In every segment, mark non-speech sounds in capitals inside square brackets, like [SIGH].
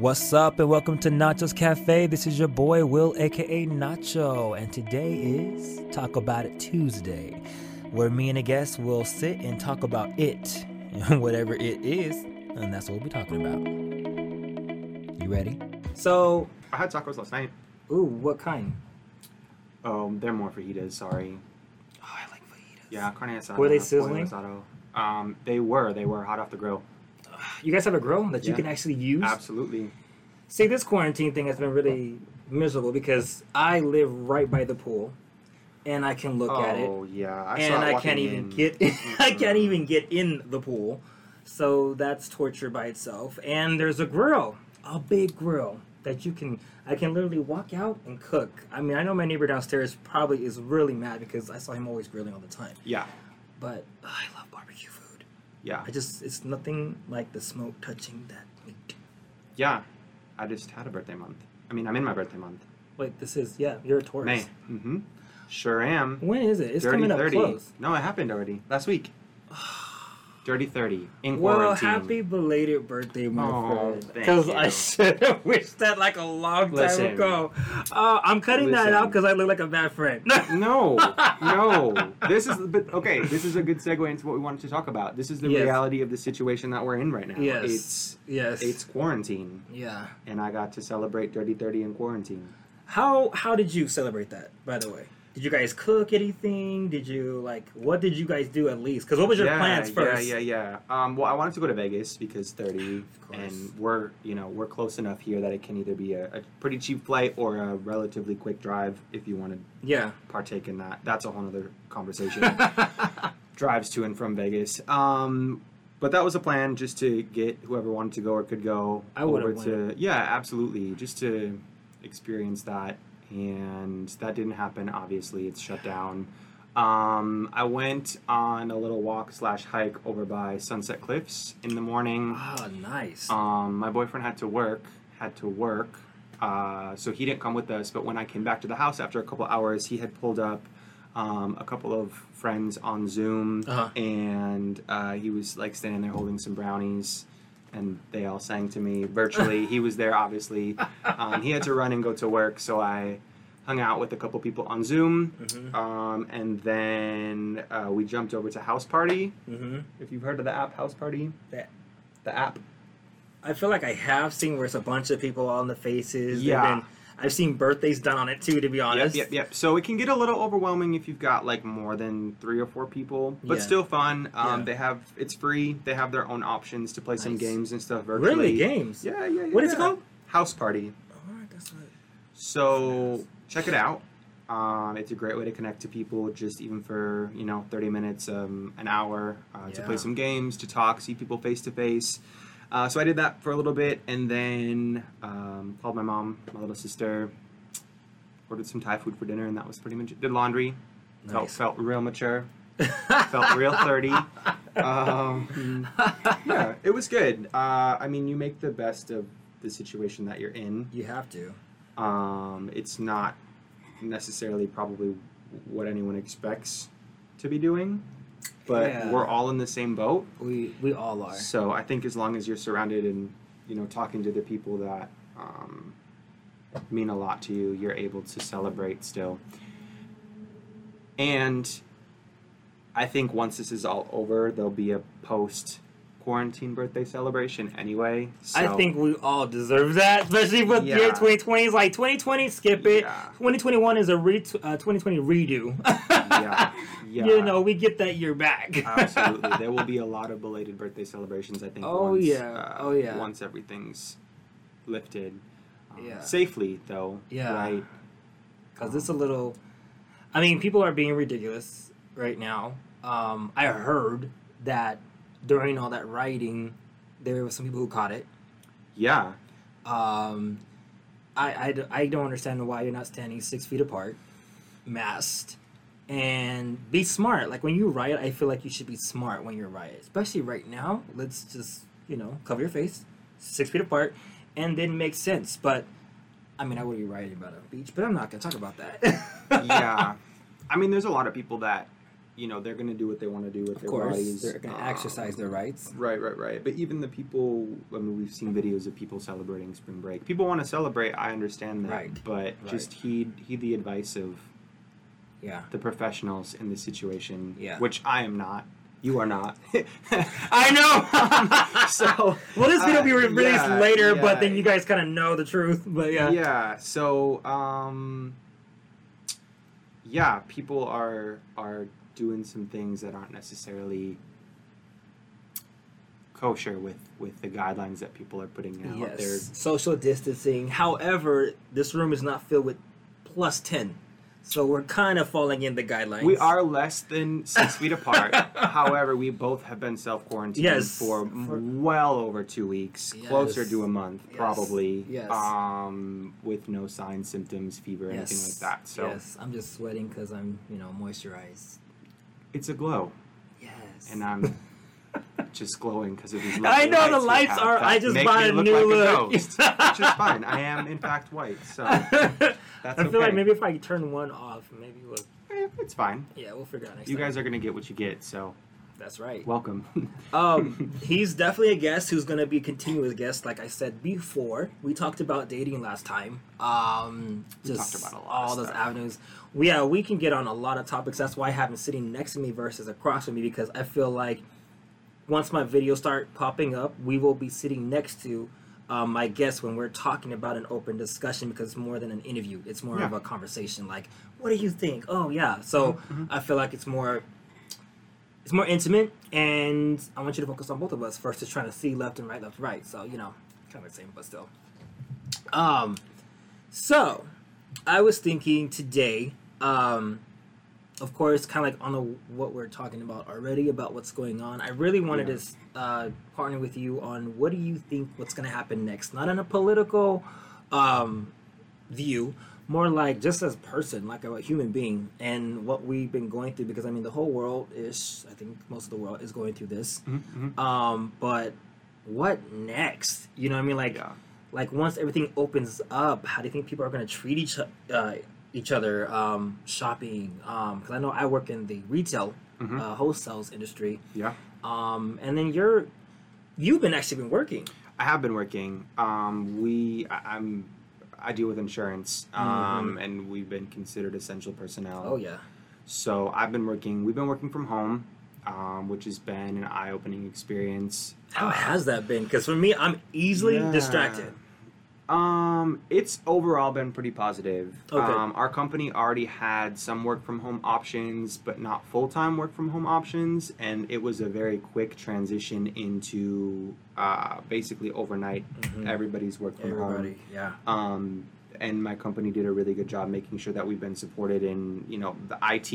What's up, and welcome to Nachos Cafe. This is your boy Will, aka Nacho, and today is Talk About It Tuesday, where me and a guest will sit and talk about it, [LAUGHS] whatever it is, and that's what we'll be talking about. You ready? So, I had tacos last night. ooh, what kind? Um, they're more fajitas. Sorry. Oh, I like fajitas. Yeah, carne asada. Were they sizzling? Um, they were. They were hot off the grill. You guys have a grill that you can actually use? Absolutely. See, this quarantine thing has been really miserable because I live right by the pool, and I can look at it. Oh yeah. I and I can't even in. get [LAUGHS] I can't even get in the pool. So that's torture by itself. And there's a grill, a big grill that you can I can literally walk out and cook. I mean, I know my neighbor downstairs probably is really mad because I saw him always grilling all the time. Yeah. But I love barbecue. Yeah. I just it's nothing like the smoke touching that meat. Yeah. I just had a birthday month. I mean, I'm in my birthday month. Wait, this is yeah, you're a Taurus. May. Mm-hmm. Sure am. When is it? It's Dirty coming up 30. close. No, it happened already last week. Dirty 30 in Well, quarantine. happy belated birthday, my Oh, friend. Because. I should have [LAUGHS] wished that like a long time Listen. ago. Uh, I'm cutting that out because I look like a bad friend. [LAUGHS] No, no. This is but okay. This is a good segue into what we wanted to talk about. This is the Yes. reality of the situation that we're in right now. Yes. It's yes. it's quarantine, yeah. and I got to celebrate Dirty Thirty in quarantine. How how did you celebrate that? By the way, did you guys cook anything? Did you like what did you guys do at least? Because what was your yeah, plans first? Yeah, yeah, yeah. Um, well, I wanted to go to Vegas because thirty, [SIGHS] and we're you know we're close enough here that it can either be a, a pretty cheap flight or a relatively quick drive if you want to Yeah. partake in that. That's a whole other conversation. [LAUGHS] drives to and from Vegas. Um, but that was a plan just to get whoever wanted to go or could go I over to yeah, absolutely, just to experience that. And that didn't happen. Obviously, it's shut down. Um, I went on a little walk slash hike over by Sunset Cliffs in the morning. Oh, nice. Um, my boyfriend had to work, had to work, uh, so he didn't come with us. But when I came back to the house after a couple hours, he had pulled up um, a couple of friends on Zoom, Uh-huh. and uh, he was like standing there holding some brownies, and they all sang to me virtually. he was there, obviously. Um, he had to run and go to work, so I hung out with a couple people on Zoom, Mhm. um, and then uh, we jumped over to House Party. mm-hmm. If you've heard of the app House Party, That- the app. I feel like I have seen where it's a bunch of people on the faces. Yeah. And then I've seen birthdays done on it too, to be honest. Yep, yep, yep. So it can get a little overwhelming if you've got like more than three or four people, but Yeah. still fun. Um, Yeah. They have it's free. They have their own options to play some games and stuff virtually. Really? Games? Yeah, yeah. yeah What is it called? House Party. Alright, that's what. So check it out. Um, it's a great way to connect to people, just even for you know thirty minutes, um, an hour, uh, to play some games, to talk, see people face to face. Uh, So I did that for a little bit, and then um, called my mom, my little sister, ordered some Thai food for dinner, and that was pretty much. Did laundry. Felt felt real mature. [LAUGHS] felt real thirty. Um, [LAUGHS] yeah, it was good. Uh, I mean, you make the best of the situation that you're in. You have to. Um, it's not necessarily probably what anyone expects to be doing, but Yeah. we're all in the same boat. We we all are. So I think as long as you're surrounded and you know talking to the people that um, mean a lot to you, you're able to celebrate still. And I think once this is all over, there'll be a post quarantine birthday celebration anyway. I think we all deserve that, especially with Yeah. year 2020. It's like 2020, skip it. Yeah. 2021 is a re- uh, 2020 redo. [LAUGHS] yeah, yeah. [LAUGHS] You know, we get that year back. [LAUGHS] Absolutely. There will be a [LAUGHS] lot of belated birthday celebrations, I think. Oh, once, yeah. uh, Oh, yeah. Once everything's lifted. Um, Yeah. Safely, though. Yeah. Right? Because it's a little. I mean, people are being ridiculous right now. Um, I heard that during all that rioting, there were some people who caught it. Yeah. Um, I, I, I don't understand why you're not standing six feet apart, masked, and be smart. Like when you riot, I feel like you should be smart when you riot, especially right now. Let's just you know cover your face, six feet apart, and then make sense. But I mean, I would be rioting about a beach, but I'm not gonna talk about that. [LAUGHS] Yeah. I mean, there's a lot of people that, you know they're going to do what they want to do with Of their course, bodies. they're going to exercise their Um, rights. Right, right, right. But even the people, I mean, we've seen videos of people celebrating spring break. People want to celebrate. I understand that, Right, but just heed heed the advice of Yeah. the professionals in this situation. Yeah. Which I am not. You are not. [LAUGHS] I know. [LAUGHS] so well, this video will be uh, released yeah, later, yeah. but then you guys kind of know the truth. But yeah. yeah. So um, yeah, people are are doing some things that aren't necessarily kosher with with the guidelines that people are putting out. Yes. They're Social distancing. However, this room is not filled with plus 10. So we're kind of falling in the guidelines. We are less than six feet apart. [LAUGHS] However, we both have been self quarantined Yes, for, for- well over two weeks, closer to a month, Yes, probably. yes. Um, with no signs, symptoms, fever, anything like that. So yes, I'm just sweating because I'm, you know, moisturized. it's a glow, Yes. and I'm [LAUGHS] just glowing because of these. I know the lights are- I just bought a look new like look. a ghost, which is fine. I am in [LAUGHS] fact white, so that's I feel like maybe if I turn one off, maybe we'll. Eh, it's fine. Yeah, we'll figure out next You time. guys are gonna get what you get, so That's right. welcome. [LAUGHS] Um, he's definitely a guest who's going to be a continuous guest. Like I said before, we talked about dating last time. Um, We just talked about a lot all those avenues. We, yeah, we can get on a lot of topics. That's why I have him sitting next to me versus across from me because I feel like once my videos start popping up, we will be sitting next to um, my guest when we're talking about an open discussion because it's more than an interview. It's more of a conversation. Like, what do you think? Oh yeah. So Mm-hmm. I feel like it's more it's more intimate, and I want you to focus on both of us first. versus trying to see left and right, left, right. So you know, kind of the same, but still. Um, so I was thinking today, um, of course, kind of like on the what we're talking about already about what's going on. I really wanted Yeah. to uh, partner with you on what do you think what's going to happen next, not in a political um, view, more like just as a person, like a human being, and what we've been going through. Because I mean, the whole world is, I think, most of the world is going through this. Mhm, mhm. Um, but what next? You know what I mean? Like, Yeah. like once everything opens up, how do you think people are going to treat each uh, each other? Um, shopping, because I know I work in the retail Mhm. uh, wholesales industry. Yeah. Um, and then you're you've been actually been working. I have been working. Um, we, I, I'm, I deal with insurance, um, and we've been considered essential personnel. Mm-hmm. Oh yeah. So I've been working. We've been working from home, um, which has been an eye-opening experience. How Uh, has that been? Because for me, I'm easily Yeah. distracted. Um, it's overall been pretty positive. Okay. Um, our company already had some work from home options, but not full time work from home options, and it was a very quick transition into uh, basically overnight. Mhm. Everybody's work from home. Everybody, yeah. um, and my company did a really good job making sure that we've been supported in you know the IT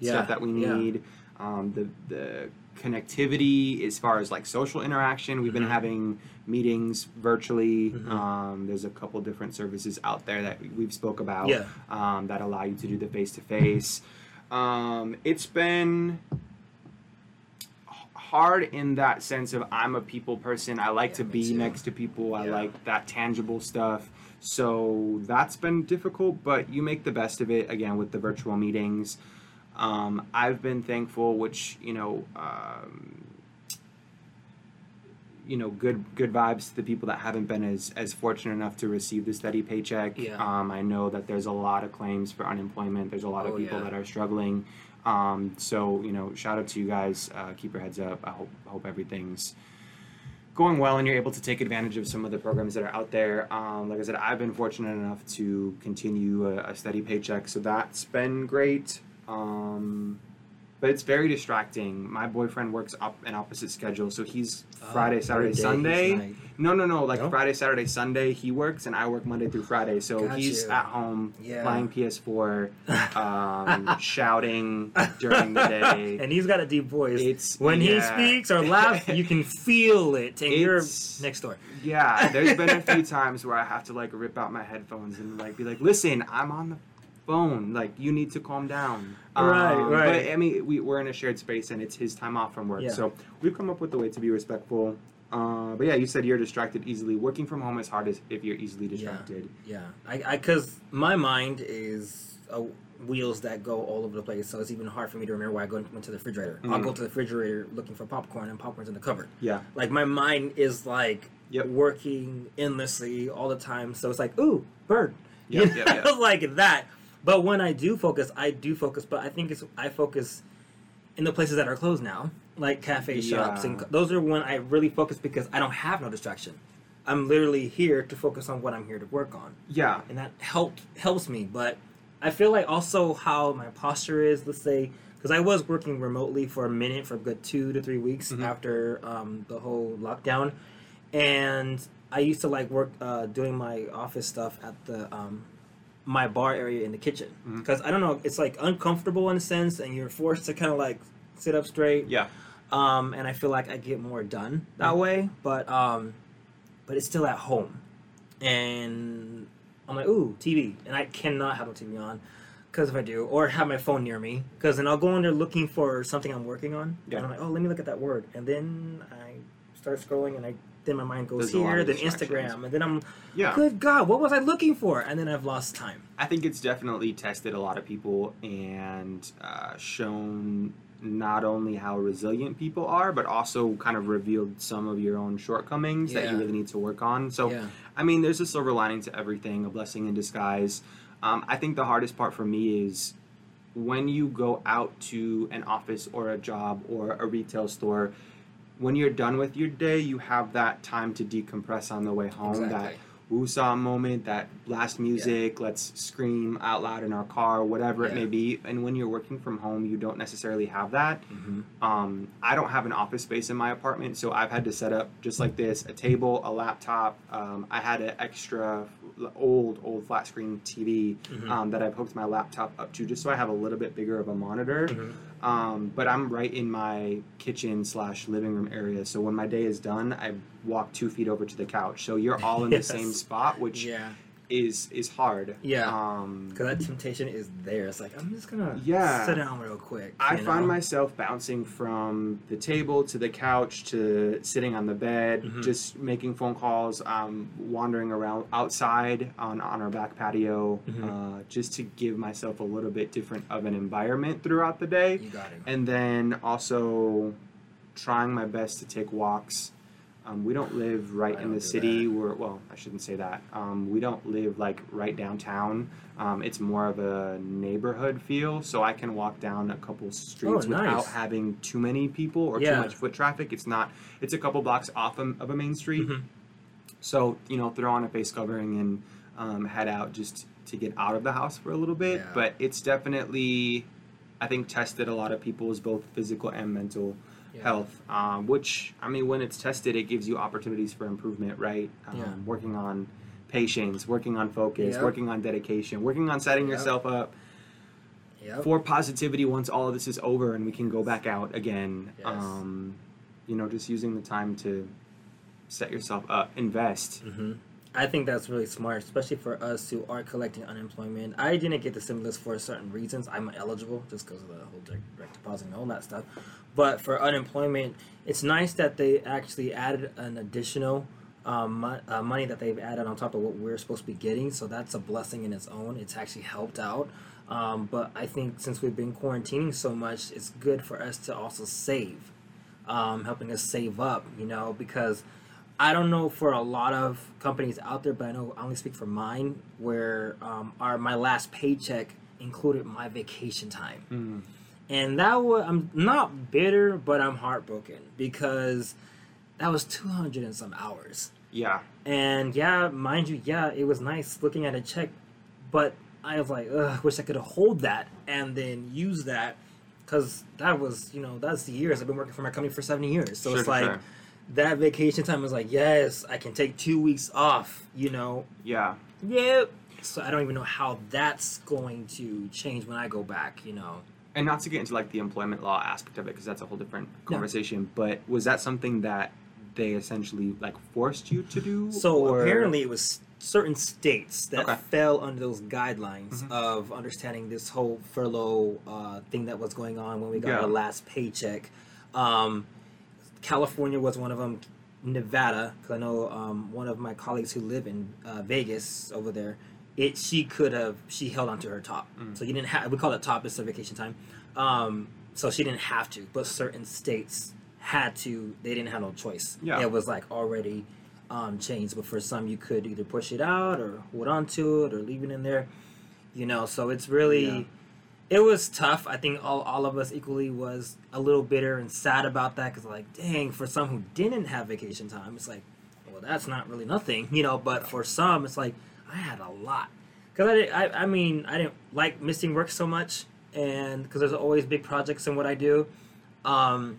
Yeah, stuff that we yeah. need, um, the the connectivity as far as like social interaction. We've Mhm. been having meetings virtually. Mhm. Um, there's a couple different services out there that we've spoke about Yeah. um, that allow you to do the face to face. It's been hard in that sense of I'm a people person. I like Yeah, to be next to people. I like that tangible stuff. So that's been difficult, but you make the best of it again with the virtual meetings. Um, I've been thankful, which you know, um, you know, good good vibes to the people that haven't been as as fortunate enough to receive the steady paycheck. Yeah. Um, I know that there's a lot of claims for unemployment. There's a lot of Oh, people yeah. that are struggling. Um, so you know, shout out to you guys. Uh, keep your heads up. I hope hope everything's going well and you're able to take advantage of some of the programs that are out there. Um, like I said, I've been fortunate enough to continue a, a steady paycheck, so that's been great. Um, but it's very distracting. My boyfriend works up an opposite schedule, so he's Friday, Oh, Saturday, day, Sunday. night. No, no, no. Like No? Friday, Saturday, Sunday, he works, and I work Monday through Friday. So Got he's you. at home Yeah. playing PS4, [LAUGHS] um, shouting during the day. [LAUGHS] and he's got a deep voice. It's when he speaks or laughs, you can [LAUGHS] feel it, and you're next door. Yeah, there's been a few times where I have to like rip out my headphones and like be like, "Listen, I'm on the phone. Like, you need to calm down." Right, Um, right. But I mean, we, we're in a shared space and it's his time off from work, Yeah. so we've come up with a way to be respectful. Uh, but yeah, you said you're distracted easily. Working from home is hard as if you're easily distracted. Yeah, I, I, cause my mind is uh, wheels that go all over the place, so it's even hard for me to remember why I go went to the refrigerator. I'll Mhm. go to the refrigerator looking for popcorn, and popcorn's in the cupboard. Yeah. Like my mind is like Yep. working endlessly all the time, so it's like, ooh, bird, Yep, you yep, yep. [LAUGHS] like that. But when I do focus, I do focus, but I think it's I focus in the places that are closed now, like cafe shops, and those are when I really focus because I don't have no distraction. I'm literally here to focus on what I'm here to work on, Yeah. and that helped helps me. But I feel like also how my posture is. Let's say because I was working remotely for a minute for a good two to three weeks Mhm. after um, the whole lockdown, and I used to like work uh, doing my office stuff at the um, my bar area in the kitchen because I don't know, it's like uncomfortable in a sense, and you're forced to kind of like sit up straight. Yeah. Um, and I feel like I get more done that Mhm. way, but um, but it's still at home, and I'm like, ooh, TV, and I cannot have the TV on. Because if I do, or have my phone near me, because then I'll go in there looking for something I'm working on, Yeah. and I'm like, oh, let me look at that word, and then I start scrolling, and I then my mind goes There's here, then. Instagram, and then I'm, Yeah. good God, what was I looking for? And then I've lost time. I think it's definitely tested a lot of people and uh, shown not only how resilient people are, but also kind of revealed some of your own shortcomings that you really need to work on. So, yeah, I mean, there's a silver lining to everything, a blessing in disguise. Um, I think the hardest part for me is when you go out to an office or a job or a retail store. When you're done with your day, you have that time to decompress on the way home. That exactly. woosah moment, that blast music, let's scream out loud in our car, whatever it may be. And when you're working from home, you don't necessarily have that. hmm Um, I don't have an office space in my apartment, so I've had to set up just like this a table, a laptop. Um, I had an extra old, old flat screen TV Mhm. um, that I've hooked my laptop up to just so I have a little bit bigger of a monitor. Mhm. Um, but I'm right in my kitchen slash living room area, so when my day is done, I walk two feet over to the couch. So you're all in [LAUGHS] Yes. the same spot, which Yeah, is is hard. Yeah. Um, because that temptation is there. It's like I'm just gonna Yeah. sit down real quick. I you find myself bouncing from the table to the couch to sitting on the bed, Mhm. just making phone calls, um, wandering around outside on, on our back patio, Mhm. uh, just to give myself a little bit different of an environment throughout the day. You got it. And then also trying my best to take walks. Um, we don't live right I in the city. We're well, I shouldn't say that. Um, we don't live like right downtown. Um, it's more of a neighborhood feel, so I can walk down a couple streets Oh, without nice. having too many people or Yeah. too much foot traffic. It's not. It's a couple blocks off of, of a main street. Mhm. So you know, throw on a face covering and um, head out just to get out of the house for a little bit. Yeah. But it's definitely, I think, tested a lot of people's both physical and mental Yeah. health. Um, which I mean, when it's tested, it gives you opportunities for improvement, right? Um, Yeah. Working on patience, working on focus, Yep. working on dedication, working on setting Yep. yourself up Yep. for positivity once all of this is over and we can go back out again. Yes. Um, you know, just using the time to set yourself up, invest. hmm I think that's really smart, especially for us who are collecting unemployment. I didn't get the stimulus for certain reasons. I'm eligible just because of the whole direct, deposit and all that stuff. But for unemployment, it's nice that they actually added an additional um, uh, money that they've added on top of what we're supposed to be getting. So that's a blessing in its own. It's actually helped out. Um, but I think since we've been quarantining so much, it's good for us to also save, um, helping us save up, you know, because I don't know for a lot of companies out there, but I know I only speak for mine, where um, our my last paycheck included my vacation time, Mm. and that was I'm not bitter, but I'm heartbroken because that was two hundred and some hours. Yeah. And yeah, mind you, yeah, it was nice looking at a check, but I was like, ugh, wish I could hold that and then use that, because that was, you know, that's the years I've been working for my company for 70 years. So Sure, it's like. That vacation time was like, yes, I can take two weeks off. You know, Yeah. yep. So I don't even know how that's going to change when I go back. You know, And not to get into like the employment law aspect of it, because that's a whole different conversation. But was that something that they essentially like forced you to do? So or- apparently, it was certain states that Okay. fell under those guidelines Mhm. of understanding this whole furlough uh, thing that was going on when we got Yeah. our last paycheck. Um, California was one of them. Nevada, because I know um, one of my colleagues who live in uh, Vegas over there, it she could have she held onto her top, Mm. so you didn't have we call it top is vacation time, um, so she didn't have to, but certain states had to. They didn't have no choice. Yeah. it was like already um, changed, but for some you could either push it out or hold on to it or leave it in there, you know. So it's really. Yeah. It was tough. I think all, all of us equally was a little bitter and sad about that because, like, dang, for some who didn't have vacation time, it's like, well, that's not really nothing, you know. But for some, it's like I had a lot because I, did- I, I mean, I didn't like missing work so much, and because there's always big projects in what I do, um,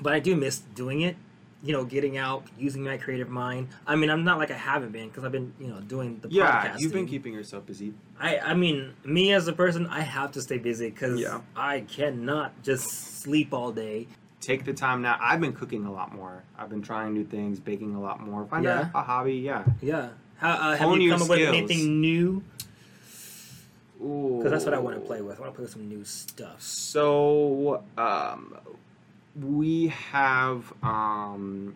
but I do miss doing it. You know, getting out, using my creative mind. I mean, I'm not like I haven't been because I've been, you know, doing the Yeah, podcasting. you've been keeping yourself busy. I, I mean, me as a person, I have to stay busy because Yeah. I cannot just sleep all day. Take the time now. I've been cooking a lot more. I've been trying new things, baking a lot more. Find Yeah. a, a hobby, yeah. Yeah. How, uh, have you come up with anything new? Ooh. Because that's what I want to play with. I want to play with some new stuff. So, um, we have um,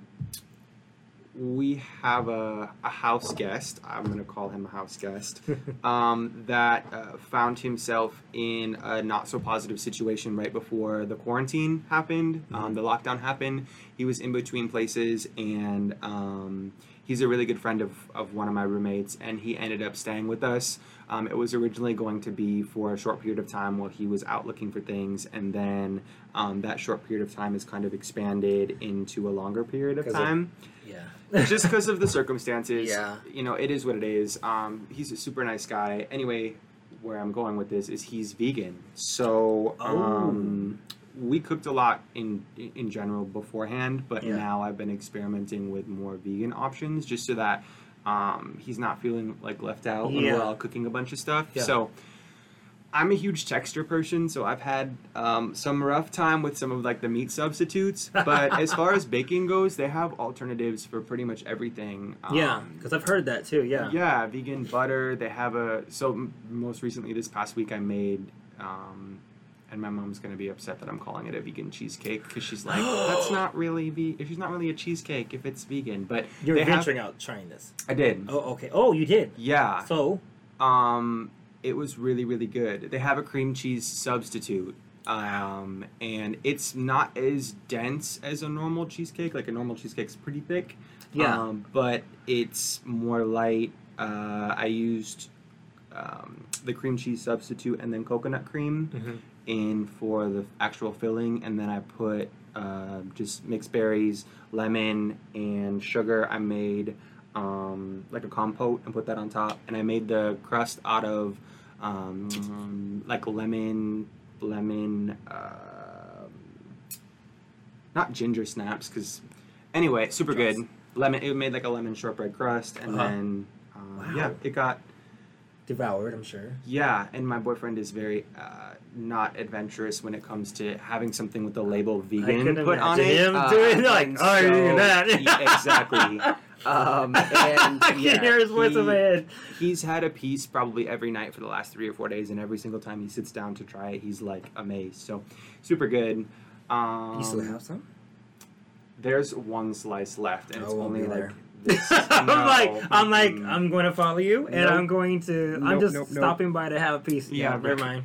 we have a, a house guest. I'm gonna call him a house guest. [LAUGHS] um, that uh, found himself in a not so positive situation right before the quarantine happened. Um, Mhm. the lockdown happened. He was in between places, and um, he's a really good friend of, of one of my roommates, and he ended up staying with us. Um, it was originally going to be for a short period of time while he was out looking for things, and then um, that short period of time is kind of expanded into a longer period of- time Yeah. Just because of the circumstances. Yeah. You know, it is what it is. Um, he's a super nice guy. Anyway, where I'm going with this is he's vegan. So um, we cooked a lot in in general beforehand, but Yeah. now I've been experimenting with more vegan options just so that um, he's not feeling like left out Yeah. we're all cooking a bunch of stuff. Yeah. So. I'm a huge texture person, so I've had um, some rough time with some of like the meat substitutes. But as far as baking goes, they have alternatives for pretty much everything. Um, yeah. Because I've heard that too. Yeah. yeah, vegan butter. They have a so m- most recently this past week I made, um, and my mom's gonna be upset that I'm calling it a vegan cheesecake because she's like, [GASPS] that's not really be if She's not really a cheesecake if it's vegan. But You're they have- out trying this. I did. Oh, okay. Oh, you did. Yeah. So, Um, it was really really good. They have a cream cheese substitute. Um, and it's not as dense as a normal cheesecake. Like a normal cheesecake's pretty thick. yeah. Um, but it's more light. Uh, I used um, the cream cheese substitute and then coconut cream Mhm. in for the actual filling, and then I put uh, just mixed berries, lemon, and sugar. I made um, like a compote and put that on top, and I made the crust out of um, like lemon, lemon. Uh, not ginger snaps, because anyway, super good. Lemon. It made like a lemon shortbread crust, and Uh-huh. then um, Wow. yeah, it got Devoured, I'm sure. yeah, and my boyfriend is very uh, not adventurous when it comes to having something with the label vegan put on it. him uh, doing, like, "Oh, you're that." Exactly. [LAUGHS] Um, [LAUGHS] and I can yeah, hear his voice in my head. He's had a piece probably every night for the last three or four days, and every single time he sits down to try it, he's like amazed. So, super good. Um, You still have some? There's one slice left, and I it's only like. there. This. [LAUGHS] I'm like, I'm like. I'm going to follow you, and Nope. I'm going to. I'm Nope, just nope, nope. stopping by to have a piece. Yeah, Yeah, never mind.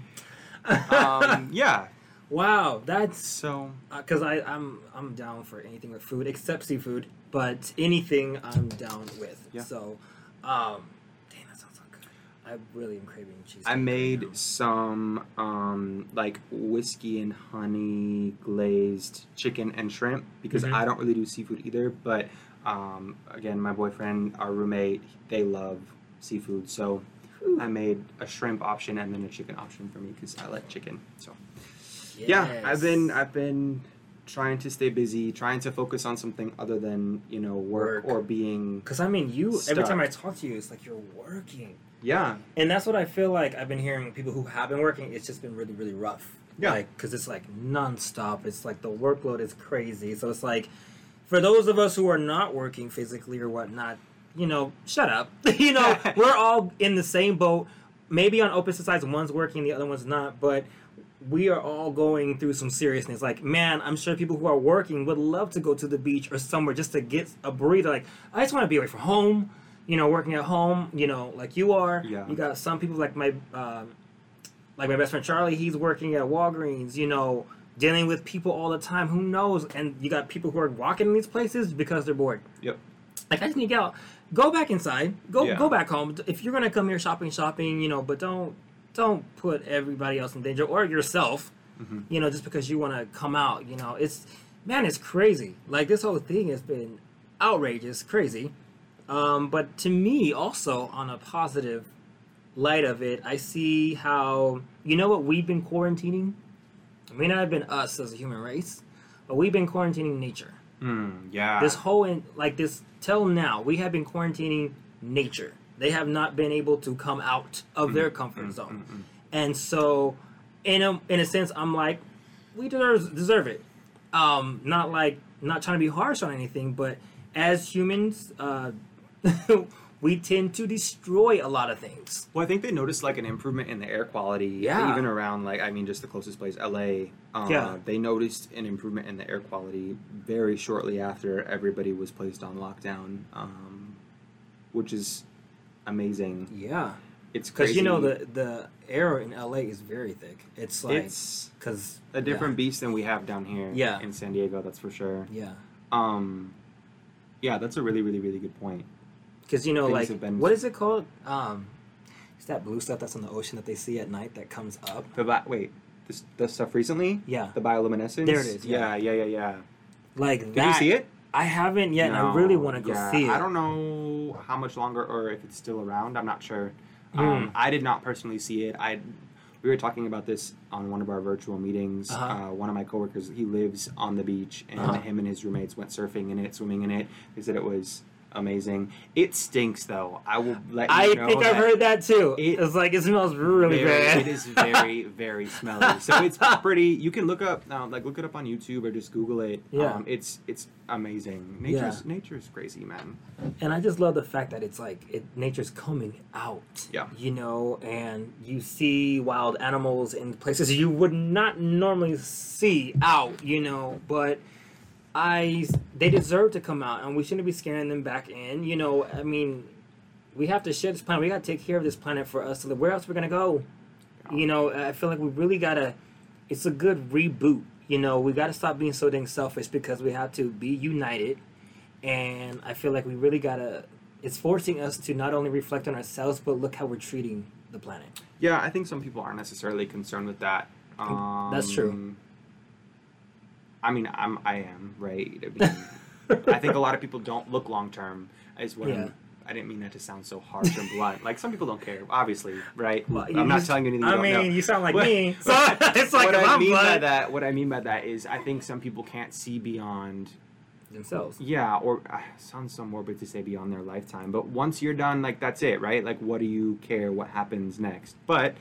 um, [LAUGHS] yeah. wow, that's So because I I'm I'm down for anything with food except seafood, but anything I'm down with. Yeah. So, um, damn, that sounds so good. I really am craving cheese. I made some um, like whiskey and honey glazed chicken and shrimp because Mhm. I don't really do seafood either. But um, again, my boyfriend, our roommate, they love seafood, so I made a shrimp option and then a chicken option for me because I like chicken. So yeah, I've been I've been trying to stay busy, trying to focus on something other than you know work, Work. or being Because I mean, you every time I talk to you, it's like you're working. yeah And that's what I feel like I've been hearing people who have been working. It's just been really, really rough. Yeah. Like, because it's like nonstop. It's like the workload is crazy. So it's like, for those of us who are not working physically or whatnot, you know, shut up. [LAUGHS] you know, [LAUGHS] we're all in the same boat. Maybe on opposite sides, one's working, the other one's not. But we are all going through some seriousness. Like, man, I'm sure people who are working would love to go to the beach or somewhere just to get a breather. Like, I just want to be away from home. You know, working at home. You know, like you are. Yeah. You got some people like my, um, like my best friend Charlie. He's working at Walgreens. You know, dealing with people all the time. Who knows? And you got people who are walking in these places because they're bored. Yep. Like, I just need to get out. Go back inside. Go Yeah. go back home. If you're gonna come here shopping, shopping. You know, but don't don't put everybody else in danger or yourself Mhm. you know just because you want to come out you know. It's man it's crazy. Like this whole thing has been outrageous crazy. Um, but to me also on a positive light of it i see how you know what we've been quarantining? It may not have been us as a human race but we've been quarantining nature. Mm, yeah. this whole in, like this till now we have been quarantining nature they have not been able to come out of their comfort zone mm, mm. and so in a in a sense i'm like we deserve deserve it um not like not trying to be harsh on anything but as humans uh [LAUGHS] we tend to destroy a lot of things Well, I think they noticed like an improvement in the air quality, Yeah. even around like I mean, just the closest place, LA. Uh, Yeah. They noticed an improvement in the air quality very shortly after everybody was placed on lockdown, um, which is amazing. yeah It's because you know the the air in la is very thick it's like it's because a different beast than we have down here. Yeah. In San Diego, that's for sure. yeah Um, yeah, that's a really, really, really good point. Because you know, Things like been- what is it called? Um, it's that blue stuff that's in the ocean that they see at night that comes up. The bi- wait, this the stuff recently, Yeah, the bioluminescence. There it is, yeah. Yeah, yeah, yeah, yeah. like Did that. you see it? I haven't yet. and I really want to go yeah, see it. I don't know how much longer or if it's still around. I'm not sure. Hmm. Um, I did not personally see it. I we were talking about this on one of our virtual meetings. Uh-huh. Uh, one of my coworkers, he lives on the beach, and Uh-huh. him and his roommates went surfing in it, swimming in it. They said it was amazing. It stinks though. I will let you I think I've heard that too. it- it's like it smells really very- bad. It is very, [LAUGHS] very smelly. So it's pretty. You can look up, uh, like, look it up on YouTube or just Google it. Yeah. Um, it's it's amazing. Nature's nature's crazy, man. and I just love the fact that it's like it nature's coming out. Yeah. You know, and you see wild animals in places you would not normally see out. You know, but I they deserve to come out, and we shouldn't be scaring them back in. You know, I mean, we have to share this planet. We got to take care of this planet for us to live. Where else we're gonna go? You know, I feel like we really gotta. It's a good reboot. You know, we gotta stop being so dang selfish because we have to be united, and I feel like we really gotta. It's forcing us to not only reflect on ourselves, but look how we're treating the planet. Yeah, I think some people aren't necessarily concerned with that. Um, That's true. I mean, I'm I am right. I, mean, [LAUGHS] I think a lot of people don't look long term. Is what Yeah. I'm, I didn't mean that to sound so harsh and blunt. Like some people don't care, obviously, right? Well, I'm not telling you anything. You I don't know. mean, you sound like What- me, [LAUGHS] so it's like what I I'm mean by that, what I mean by that is, I think some people can't see beyond themselves. yeah, or uh, sounds so morbid to say beyond their lifetime, but once you're done, like that's it, right? Like, what do you care what happens next? But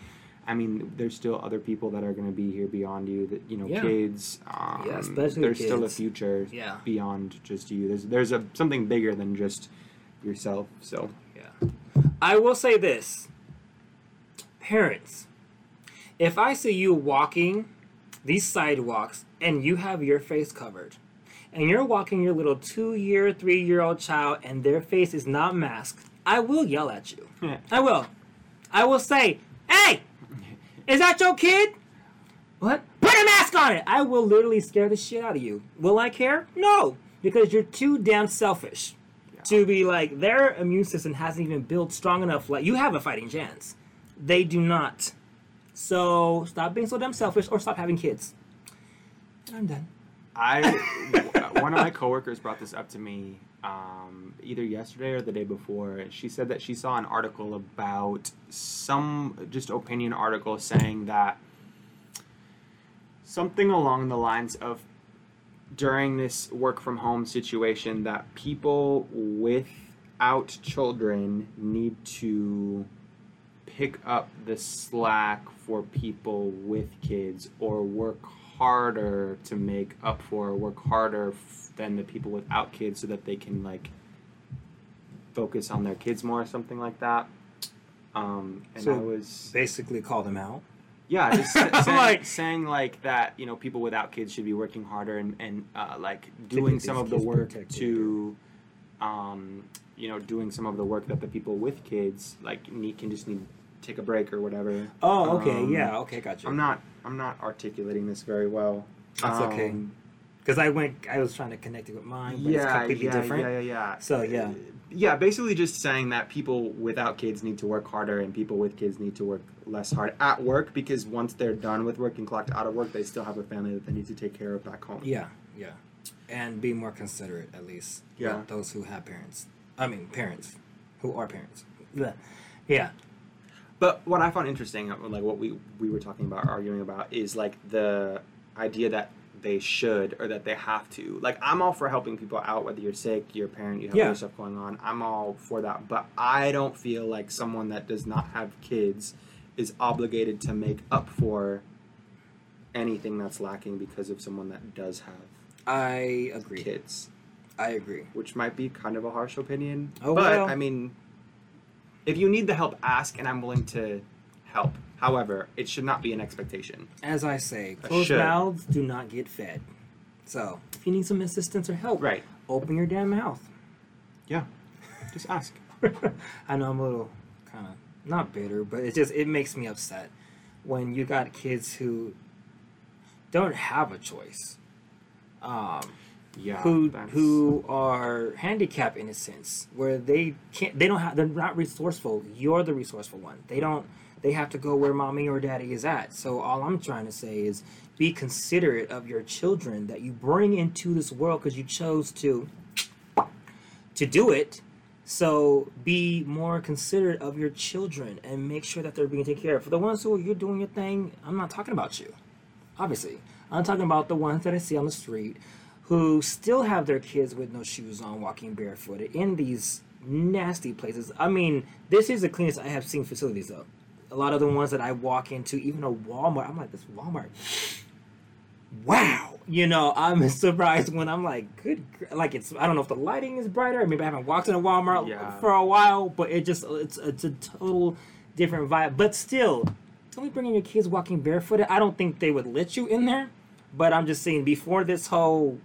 I mean, there's still other people that are going to be here beyond you. That you know, Yeah. kids. Um, Yeah, especially there's still a future Yeah. beyond just you. There's there's a something bigger than just yourself. So Yeah. I will say this. Parents, if I see you walking these sidewalks and you have your face covered, and you're walking your little two year, three year old child and their face is not masked, I will yell at you. I will. I will say, hey, is that your kid? What? Put a mask on it! I will literally scare the shit out of you. Will I care? No, because you're too damn selfish to be like their immune system hasn't even built strong enough. Like you have a fighting chance, they do not. So stop being so damn selfish, or stop having kids. And I'm done. I [LAUGHS] one of my coworkers brought this up to me um, either yesterday or the day before. She said that she saw an article about some just opinion article saying that something along the lines of during this work from home situation that people without children need to pick up the slack for people with kids or work harder to make up for work harder f- than the people without kids so that they can like focus on their kids more or something like that um, and So- i was Basically, call them out. Yeah, just sa- [LAUGHS] saying, like- saying like that, you know, people without kids should be working harder and and uh, like doing some of the work to, um, you know, doing some of the work that the people with kids like need can just need take a break or whatever. Oh, okay, Um, yeah, okay, gotcha. I'm not I'm not articulating this very well. That's okay. Um, because I went, I was trying to connect it with mine, but it's yeah, completely yeah, different. yeah, yeah, yeah. So, yeah. yeah, basically just saying that people without kids need to work harder and people with kids need to work less hard at work because once they're done with work and clocked out of work, they still have a family that they need to take care of back home. Yeah, yeah, and be more considerate at least. Yeah. those who have parents. I mean, parents who are parents. Yeah, yeah, But what I found interesting, uh, like what we we were talking about, arguing about, is like the idea that they should or that they have to. Like I'm all for helping people out, whether you're sick, you're a parent, you have Yeah. other stuff going on. I'm all for that. But I don't feel like someone that does not have kids is obligated to make up for anything that's lacking because of someone that does have I agree. kids. I agree. Which might be kind of a harsh opinion. Oh, but well. I mean if you need the help, ask and I'm willing to help. However, it should not be an expectation. As I say, closed should. mouths do not get fed. So, if you need some assistance or help, Right. open your damn mouth. Yeah. Just ask. [LAUGHS] I know I'm a little kind of not bitter, but it just it makes me upset when you got kids who don't have a choice. Um, Yeah. who that's- who are handicapped in a sense where they can't they don't have they're not resourceful you're the resourceful one they don't they have to go where mommy or daddy is at so all i'm trying to say is be considerate of your children that you bring into this world because you chose to to do it so be more considerate of your children and make sure that they're being taken care of for the ones who are you're doing your thing i'm not talking about you obviously. I'm talking about the ones that I see on the street who still have their kids with no shoes on, walking barefooted in these nasty places. I mean, this is the cleanest I have seen facilities though. A lot of the ones that I walk into, even a Walmart, I'm like, this Walmart. [SIGHS] Wow, you know, I'm [LAUGHS] surprised when I'm like, good, like it's. I don't know if the lighting is brighter. Maybe I haven't walked in a Walmart Yeah. for a while, but it just it's it's a total different vibe. But still, don't be bringing your kids walking barefooted. I don't think they would let you in there. But I'm just saying, before this whole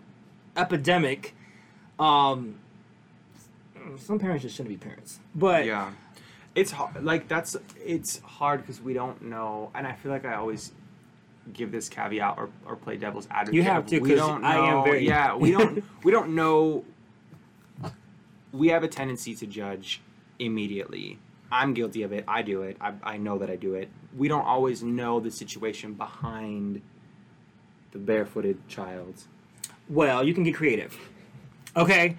epidemic, um, some parents just shouldn't be parents. But Yeah. It's hard. Like that's it's hard because we don't know, and I feel like I always give this caveat or, or play devil's advocate. You have to, We 'cause don't know. I am very- Yeah, we don't. [LAUGHS] we don't know. We have a tendency to judge immediately. I'm guilty of it. I do it. I, I know that I do it. We don't always know the situation behind the barefooted child. Well, you can get creative. Okay?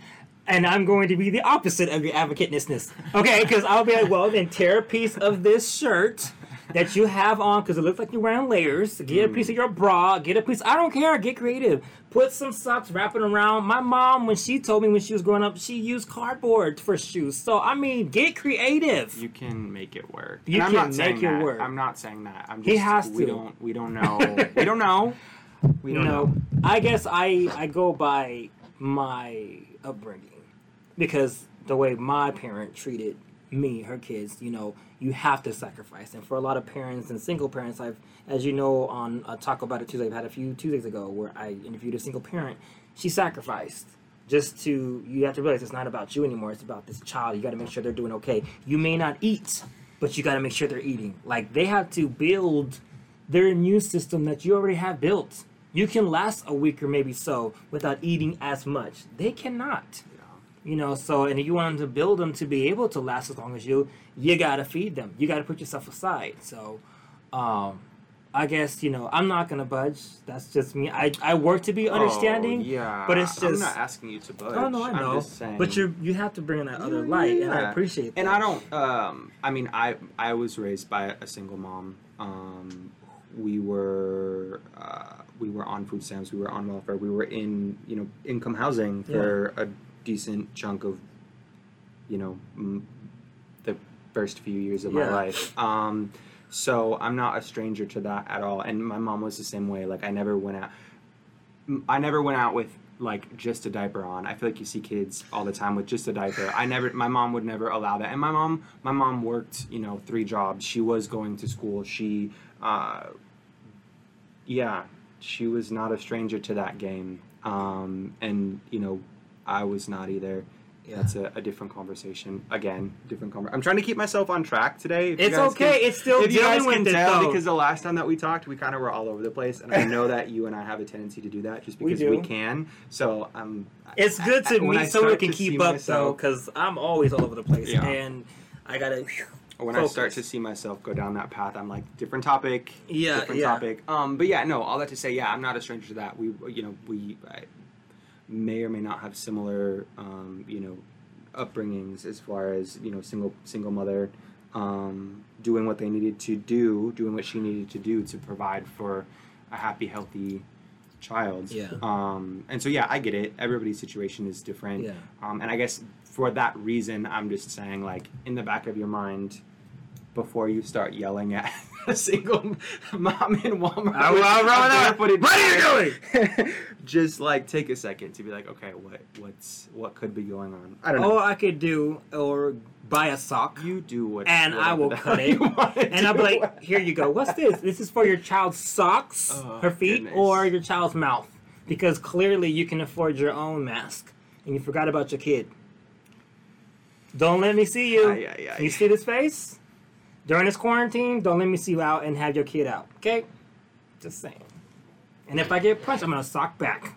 And I'm going to be the opposite of your advocateness. Okay? Because I'll be like, well, then tear a piece of this shirt that you have on because it looks like you're wearing layers. Get a mm. piece of your bra. Get a piece. I don't care. Get creative. Put some socks, wrap it around. My mom, when she told me when she was growing up, she used cardboard for shoes. So, I mean, get creative. You can make it work. You And I'm can not make it that. work. I'm not saying that. I'm just, He has We to. don't. We don't know. we don't know. [LAUGHS] We don't no, know. I guess I I go by my upbringing because the way my parent treated me, her kids, you know, you have to sacrifice. And for a lot of parents and single parents, I've, as you know, on uh, a Talk About It Tuesday, I've had a few Tuesdays ago where I interviewed a single parent. She sacrificed just to, you have to realize it's not about you anymore. It's about this child. You got to make sure they're doing okay. You may not eat, but you got to make sure they're eating. Like they have to build their immune system that you already have built. You can last a week or maybe so without eating as much. They cannot. You know, so and if you want them to build them to be able to last as long as you, you gotta feed them. You gotta put yourself aside. So, um, I guess you know I'm not gonna budge. That's just me. I, I work to be understanding. Oh, yeah, but it's just I'm not asking you to budge. Oh no, I I'm know. just saying. But you you have to bring in that other Yeah, light, and I appreciate that. And I don't. Um, I mean, I I was raised by a single mom. Um, we were uh, we were on food stamps. We were on welfare. We were in you know income housing for a decent chunk of you know m- the first few years of my life. Um, so I'm not a stranger to that at all. And my mom was the same way. Like I never went out. I never went out with like just a diaper on. I feel like you see kids all the time with just a diaper. I never, my mom would never allow that. And my mom, my mom worked, you know, three jobs. She was going to school. She, uh, yeah, she was not a stranger to that game. Um, and you know, I was not either. Yeah. That's a, a different conversation. Again, different conversation. I'm trying to keep myself on track today. It's okay. can- it's still if you guys dealing can with tell, though. because the last time that we talked, we kind of were all over the place, and I know [LAUGHS] that you and I have a tendency to do that just because we, do. can. So I'm. um, It's good to I meet someone who start can keep up though, because I'm always all over the place, Yeah. and I gotta. When I start to see myself go down that path, I'm like different topic, Yeah, different yeah. topic. Um, but yeah, no, all that to say, yeah, I'm not a stranger to that. We, you know, we I may or may not have similar, um, you know, upbringings as far as you know, single single mother, um, doing what they needed to do, doing what she needed to do to provide for a happy, healthy child. Yeah. Um, and so yeah, I get it. Everybody's situation is different. Yeah. Um, and I guess for that reason, I'm just saying, like, in the back of your mind, before you start yelling at [LAUGHS] a single mom in Walmart, I will with run out. barefooted What are you child, [LAUGHS] just like take a second to be like, okay, what, what's, what could be going on? I don't know. All I could do, or buy a sock, you do what, and I will cut [LAUGHS] it, hell you wanna and I'll be like, "Here you go. What's this? This is for your child's socks, Oh, her feet, goodness. or your child's mouth, because clearly you can afford your own mask, and you forgot about your kid. Don't let me see you. Ay, ay, ay. You see this face? During this quarantine, don't let me see you out and have your kid out. Okay? Just saying. And if I get punched, I'm gonna sock back.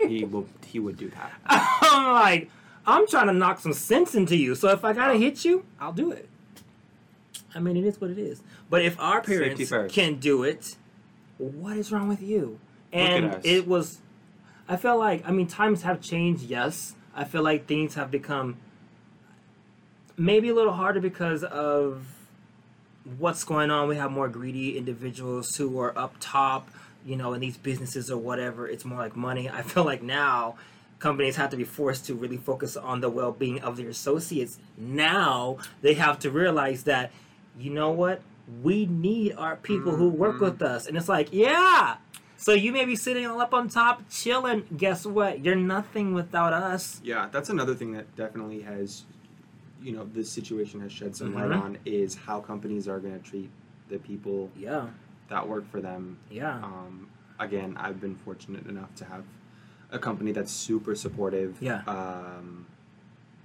he will, he would do that. [LAUGHS] I'm like, I'm trying to knock some sense into you. So if I gotta hit you, I'll do it. I mean, it is what it is. But if our parents can do it, what is wrong with you? And it was, I felt like, I mean, times have changed, yes. I feel like things have become maybe a little harder because of what's going on. We have more greedy individuals who are up top, you know, in these businesses or whatever. It's more like money. I feel like now companies have to be forced to really focus on the well being of their associates. Now they have to realize that, you know what? We need our people who work Mhm. with us. And it's like, yeah. So you may be sitting all up on top, chilling. Guess what? You're nothing without us. Yeah, that's another thing that definitely has, you know, this situation has shed some Mhm. light on is how companies are going to treat the people Yeah. that work for them. Yeah. Um, again, I've been fortunate enough to have a company that's super supportive. Yeah. Um,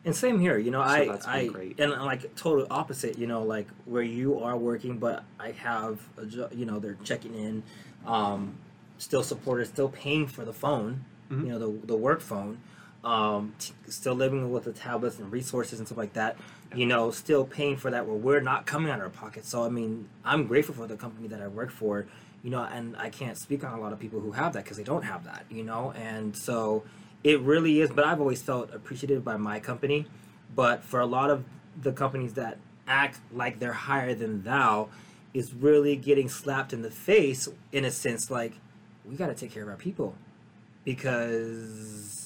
And same here, you know, So I, I, great. and like total opposite, you know, like where you are working, but I have, a jo- you know, they're checking in, um, still supported, still paying for the phone, Mhm. you know, the the work phone, um, t- still living with the tablets and resources and stuff like that, you know, still paying for that where we're not coming out of our pocket. So I mean, I'm grateful for the company that I work for, you know, and I can't speak on a lot of people who have that because they don't have that, you know, and so it really is. But I've always felt appreciated by my company. But for a lot of the companies that act like they're higher than thou, is really getting slapped in the face in a sense like we got to take care of our people because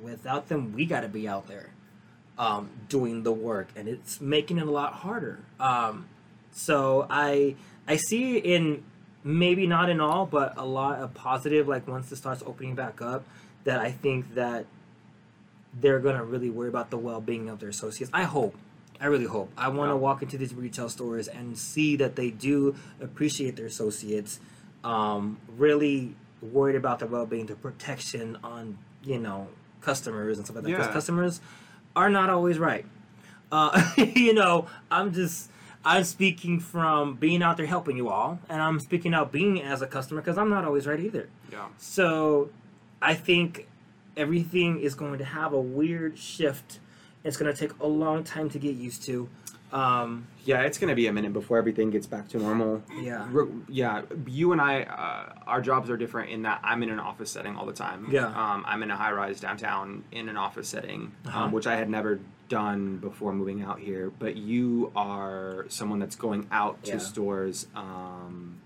without them we got to be out there um, doing the work and it's making it a lot harder. Um, so i i see in maybe not in all but a lot of positive like once it starts opening back up that i think that they're gonna really worry about the well-being of their associates. I hope. I really hope. I want to walk into these retail stores and see that they do appreciate their associates um, really worried about the well-being the protection on you know customers and stuff like that because Yeah. customers are not always right uh, [LAUGHS] you know i'm just i'm speaking from being out there helping you all and i'm speaking out being as a customer because i'm not always right either yeah. so I think everything is going to have a weird shift. It's going to take a long time to get used to. Um, Yeah, it's going to be a minute before everything gets back to normal. yeah. Re- yeah, you and I, uh, our jobs are different in that I'm in an office setting all the time. Yeah. Um, I'm in a high rise downtown in an office setting, Uh-huh. um, which I had never done before moving out here. But you are someone that's going out to Yeah. stores. Um,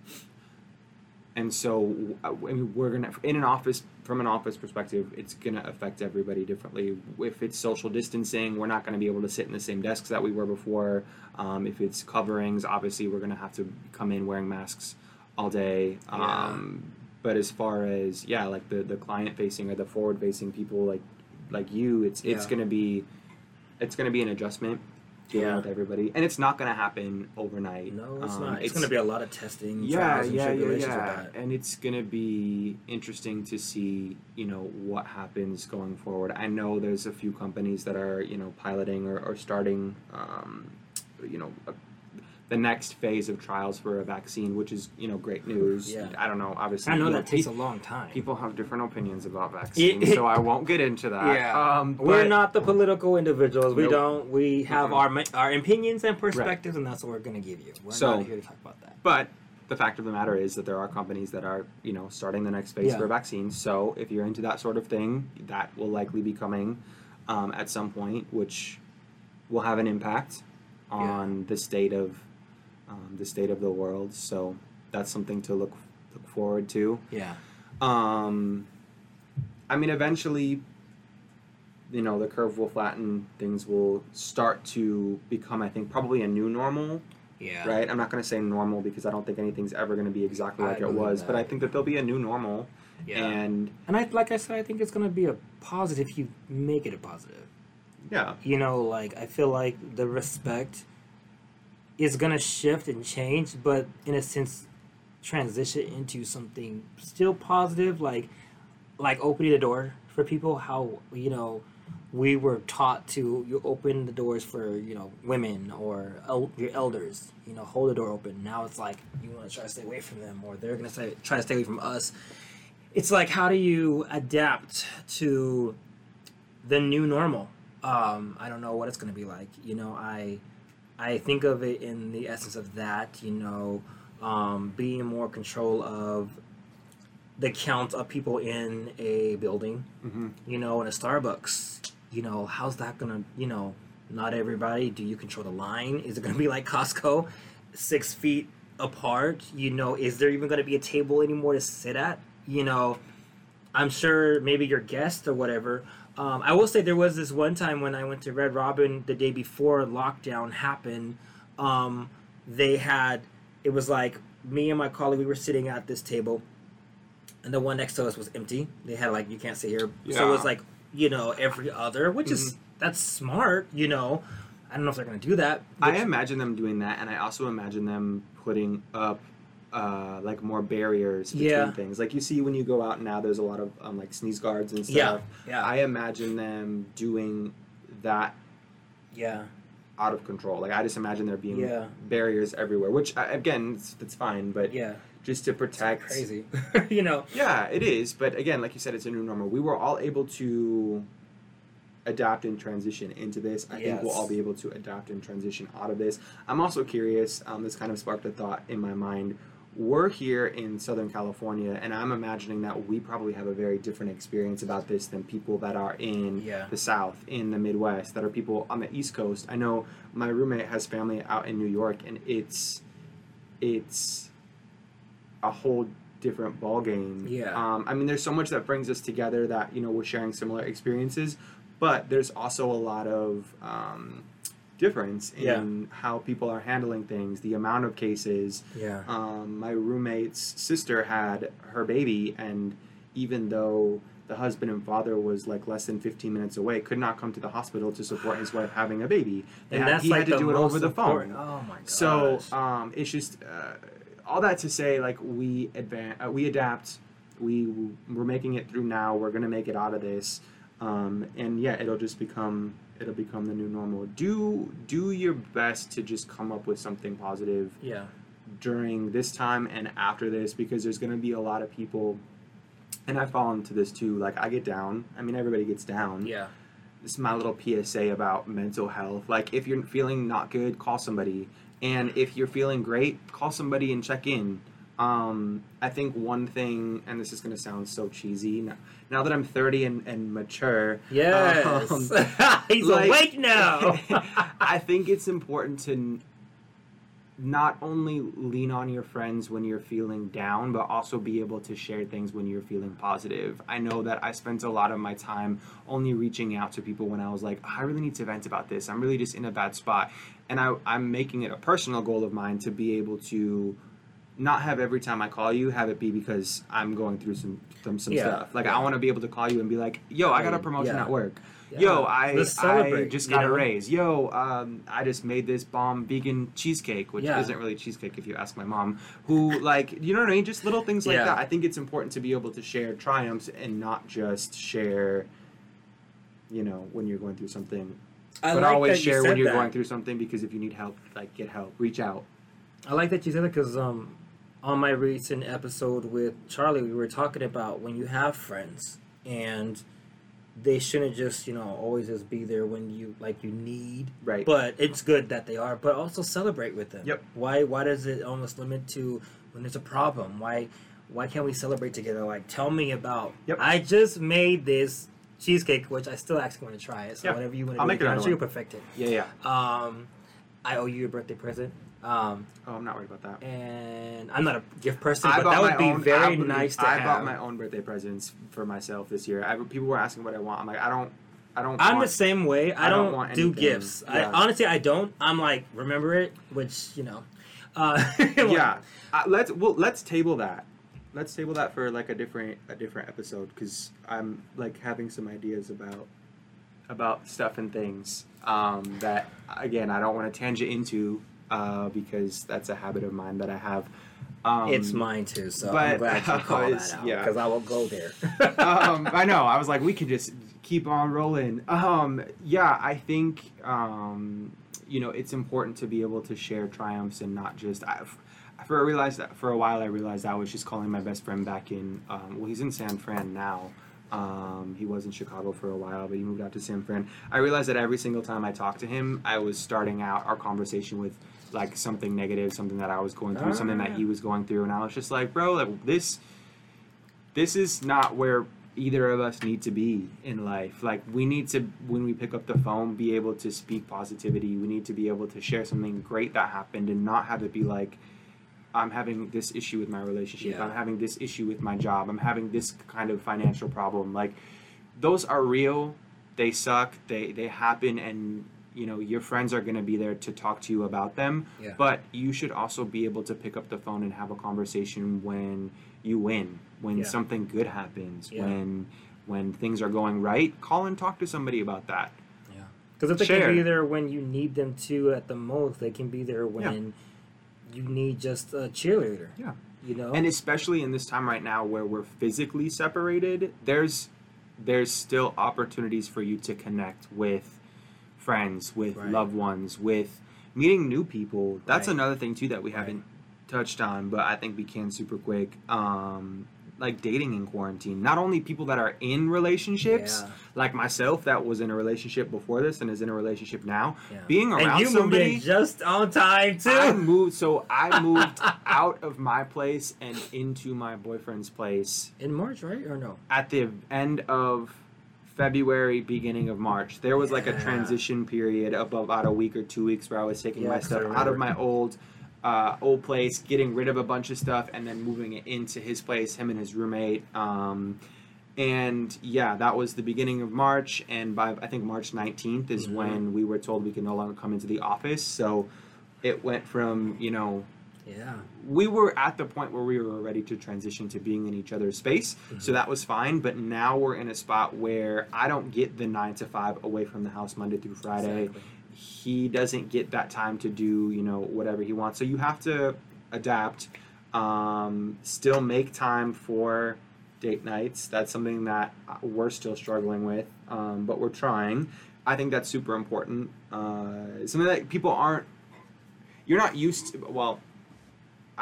and so I mean, we're gonna in an office from an office perspective it's gonna affect everybody differently. If it's social distancing we're not gonna be able to sit in the same desks that we were before. Um, if it's coverings obviously we're gonna have to come in wearing masks all day. Um, but as far as yeah, like the the client facing or the forward facing people like like you, it's it's Yeah. gonna be it's gonna be an adjustment Yeah. with everybody, and it's not gonna happen overnight. No, it's Um, not. It's, going to be a lot of testing, yeah, trials, and yeah, yeah, yeah. And it's gonna be interesting to see, you know, what happens going forward. I know there's a few companies that are, you know, piloting or, or starting, um, you know, a, the next phase of trials for a vaccine, which is, you know, great news. Yeah. I don't know. Obviously, I know that takes pe- a long time. people have different opinions about vaccines, so I won't get into that. Yeah, um, we're not the political individuals. We Nope. don't. We have Mm-mm. our our opinions and perspectives, and that's what we're going to give you. We're So- not here to talk about that. But the fact of the matter is that there are companies that are, you know, starting the next phase Yeah. for vaccines. So if you're into that sort of thing, that will likely be coming um, at some point, which will have an impact on the state of um, the state of the world. So that's something to look look forward to. Yeah, Um, I mean, eventually, you know, the curve will flatten. Things will start to become, I think, probably a new normal yeah, right? I'm not going to say normal because I don't think anything's ever going to be exactly I like it believe was, but. I think that there'll be a new normal. yeah. And And I, like I said, I think it's going to be a positive if you make it a positive. yeah, You know, like I feel like the respect is going to shift and change, but in a sense, transition into something still positive, like like opening the door for people. How you know we were taught to you open the doors for you know women or el- your elders. You know, hold the door open. Now it's like you want to try to stay away from them, or they're gonna say, try to stay away from us. It's like how do you adapt to the new normal? Um, I don't know what it's gonna be like. You know, I I think of it in the essence of that. You know, um, being more control of the count of people in a building hmm you know, in a Starbucks, you know, how's that gonna, you know, not everybody, do you control the line? Is it gonna be like Costco, six feet apart? You know, is there even gonna be a table anymore to sit at? You know, I'm sure maybe your guest or whatever. Um, I will say there was this one time when I went to Red Robin the day before lockdown happened. Um, they had, it was like me and my colleague, we were sitting at this table and the one next to us was empty. They had like you can't sit here, so it was like you know every other, which is that's smart. You know, I don't know if they're gonna do that. I imagine them doing that, and I also imagine them putting up uh, like more barriers between Yeah. things. Like you see when you go out now, there's a lot of um, like sneeze guards and stuff. Yeah, yeah, I imagine them doing that yeah, out of control. Like I just imagine there being Yeah. barriers everywhere, which uh, again, it's, it's fine, but yeah. just to protect Crazy, [LAUGHS] you know. Yeah, it is. But again, like you said, it's a new normal. We were all able to adapt and transition into this. I think we'll all be able to adapt and transition out of this. I'm also curious. Um, this kind of sparked a thought in my mind. We're here in Southern California, and I'm imagining that we probably have a very different experience about this than people that are in Yeah. the South, in the Midwest, that are people on the East Coast. I know my roommate has family out in New York, and it's it's a whole different ball game. Yeah. Um, I mean, there's so much that brings us together that you know we're sharing similar experiences, but there's also a lot of um, difference in Yeah. how people are handling things, the amount of cases. Yeah, Um, my roommate's sister had her baby, and even though the husband and father was like less than 15 minutes away, could not come to the hospital to support his wife having a baby. They and had- that's he like had to do it over the important- phone. Oh my god. So um, it's just uh, all that to say, like we advance, uh, we adapt. We we're making it through now. We're gonna make it out of this, um, and yeah, it'll just become it'll become the new normal. Do do your best to just come up with something positive yeah, during this time and after this, because there's gonna be a lot of people. And I fall into this too. Like I get down. I mean, everybody gets down yeah, this is my little PSA about mental health. Like, if you're feeling not good, call somebody. And if you're feeling great, call somebody and check in. Um, I think one thing, and this is going to sound so cheesy, now, now that I'm 30 and, and mature, yes. um, [LAUGHS] He's like- awake now. [LAUGHS] I think it's important to n- not only lean on your friends when you're feeling down, but also be able to share things when you're feeling positive. I know that I spent a lot of my time only reaching out to people when I was like, I really need to vent about this. I'm really just in a bad spot. And I, I'm making it a personal goal of mine to be able to not have every time I call you have it be because I'm going through some some, some Yeah, stuff. Like yeah. I want to be able to call you and be like, "Yo, I got a promotion yeah. at work. Yo, I I just you got a raise. Yo, um, I just made this bomb vegan cheesecake, which isn't really cheesecake if you ask my mom. Who like you know what I mean? Just little things like that. I think it's important to be able to share triumphs and not just share. You know, when you're going through something, I but like always that you share when you're that. going through something because if you need help, like get help, reach out. I like that you said that because um, on my recent episode with Charlie, we were talking about when you have friends and they shouldn't just you know always just be there when you like you need. Right. But it's good that they are. But also celebrate with them. Yep. Why Why does it almost limit to when there's a problem? Why Why can't we celebrate together? Like tell me about. Yep. I just made this cheesecake, which I still actually want to try it. So Yeah. whatever you want to I'll do, make it I'm sure you'll perfect it. Yeah, yeah. Um, I owe you a birthday present. Um, Oh, I'm not worried about that. and I'm not a gift person, I but that would be own- very I nice to I have. bought my own birthday presents for myself this year. I, people were asking what I want. I'm like, I don't, I don't. I'm want, the same way. I, I don't don't, want do gifts. I honestly I don't. I'm like remember it, which you know. Uh, [LAUGHS] yeah, uh, let's well, let's table that. Let's table that for like a different a different episode because I'm like having some ideas about about stuff and things um, that again I don't want to tangent into uh, because that's a habit of mine that I have. Um, it's mine too, so I'm glad you [LAUGHS] called that out yeah. because I will go there. [LAUGHS] um, I know. I was like, we could just keep on rolling. Um, yeah, I think um, you know it's important to be able to share triumphs and not just. I, for I realized that for a while I realized I was just calling my best friend back in. Um, well, he's in San Fran now. Um, he was in Chicago for a while, but he moved out to San Fran. I realized that every single time I talked to him, I was starting out our conversation with like something negative, something that I was going through, something that Ah. he was going through, and I was just like, bro, like this this is not where either of us need to be in life. Like we need to when we pick up the phone be able to speak positivity. We need to be able to share something great that happened and not have it be like I'm having this issue with my relationship. Yeah. I'm having this issue with my job. I'm having this kind of financial problem. Like those are real. They suck. They they happen and you know your friends are going to be there to talk to you about them Yeah. but you should also be able to pick up the phone and have a conversation when you win when Yeah. something good happens Yeah. when when things are going right call and talk to somebody about that Yeah, because if they Share. can be there when you need them to, at the most, they can be there when you need just a cheerleader. Yeah. you know. and especially in this time right now where we're physically separated there's there's still opportunities for you to connect with friends with Right. loved ones with meeting new people that's Right. another thing too that we Right. haven't touched on but i think we can super quick um like dating in quarantine not only people that are in relationships Yeah. like myself that was in a relationship before this and is in a relationship now Yeah. being around and you somebody just on time too. I moved, so I [LAUGHS] moved out of my place and into my boyfriend's place in March, right or no? at the end of February, beginning of March. There was like a transition period of about a week or two weeks where I was taking Yeah, my 'cause I stuff out of my old. Uh, old place, getting rid of a bunch of stuff, and then moving it into his place, him and his roommate. Um, and yeah, that was the beginning of March, and by I think March 19th is Mhm. when we were told we could no longer come into the office. So it went from you know Yeah. we were at the point where we were ready to transition to being in each other's space so Mhm. that was fine but now we're in a spot where i don't get the nine to five away from the house monday through friday Exactly. he doesn't get that time to do you know whatever he wants so you have to adapt um, still make time for date nights that's something that uh, we're still struggling with um, but we're trying i think that's super important uh, something that people aren't you're not used to well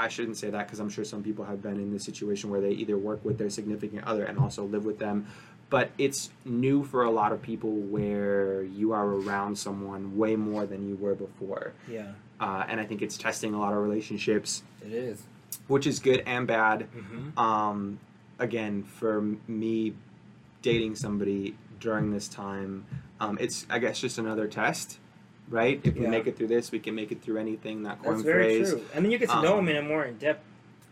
I shouldn't say that because I'm sure some people have been in this situation where they either work with their significant other and also live with them. But it's new for a lot of people where you are around someone way more than you were before. Yeah, Uh, and I think it's testing a lot of relationships, it is. which is good and bad. Mm-hmm. Um, again, for me dating somebody during this time, um, it's, I guess, just another test. Right? If we make it through this, we can make it through anything. That coin That's very phrase. true. And then you get to know Um, them in a more in depth,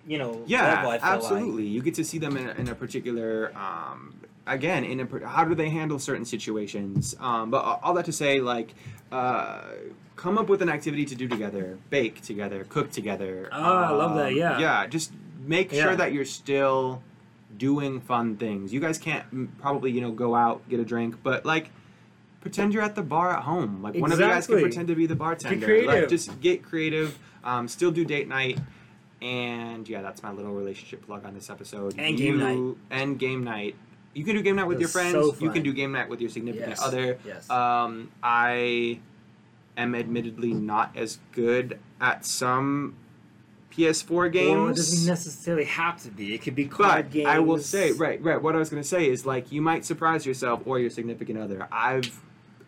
you know, Yeah, level. I absolutely. You get to see them in a, in a particular um, again in a, how do they handle certain situations um, but all that to say like uh, come up with an activity to do together bake together cook together Oh, I love that, Um, yeah. yeah just make Yeah. sure that you're still doing fun things you guys can't probably you know go out get a drink but like pretend you're at the bar at home like one of you guys can pretend to be the bartender like just get creative um, still do date night and yeah that's my little relationship plug on this episode And game night. You- and game night you can do game night with your friends so you can do game night with your significant Yes. other Yes. um, i am admittedly not as good at some ps4 Well, it games doesn't necessarily have to be. It could be card but games. I will say, right, right. What I was going to say is like you might surprise yourself or your significant other. I've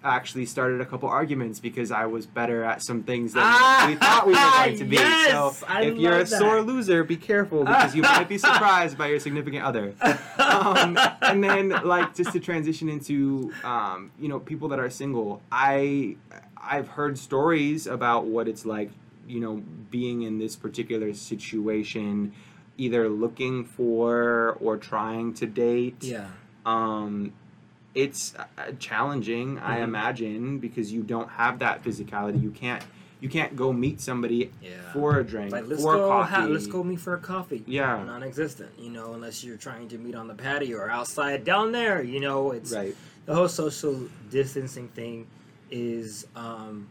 actually started a couple arguments because I was better at some things than Ah, we thought we were going to be. [LAUGHS] yes, so I if you're a that. sore loser, be careful because you might be [LAUGHS] surprised by your significant other. Um, and then like just to transition into um, you know people that are single, I I've heard stories about what it's like, you know, being in this particular situation, either looking for or trying to date. Yeah. Um, it's uh, challenging, I Mhm. imagine, because you don't have that physicality. You can't you can't go meet somebody Yeah. for a drink, Like let's for go. coffee. Ha- let's go meet for a coffee. Yeah. Non-existent. You know, unless you're trying to meet on the patio or outside down there. You know, it's Right. the whole social distancing thing is um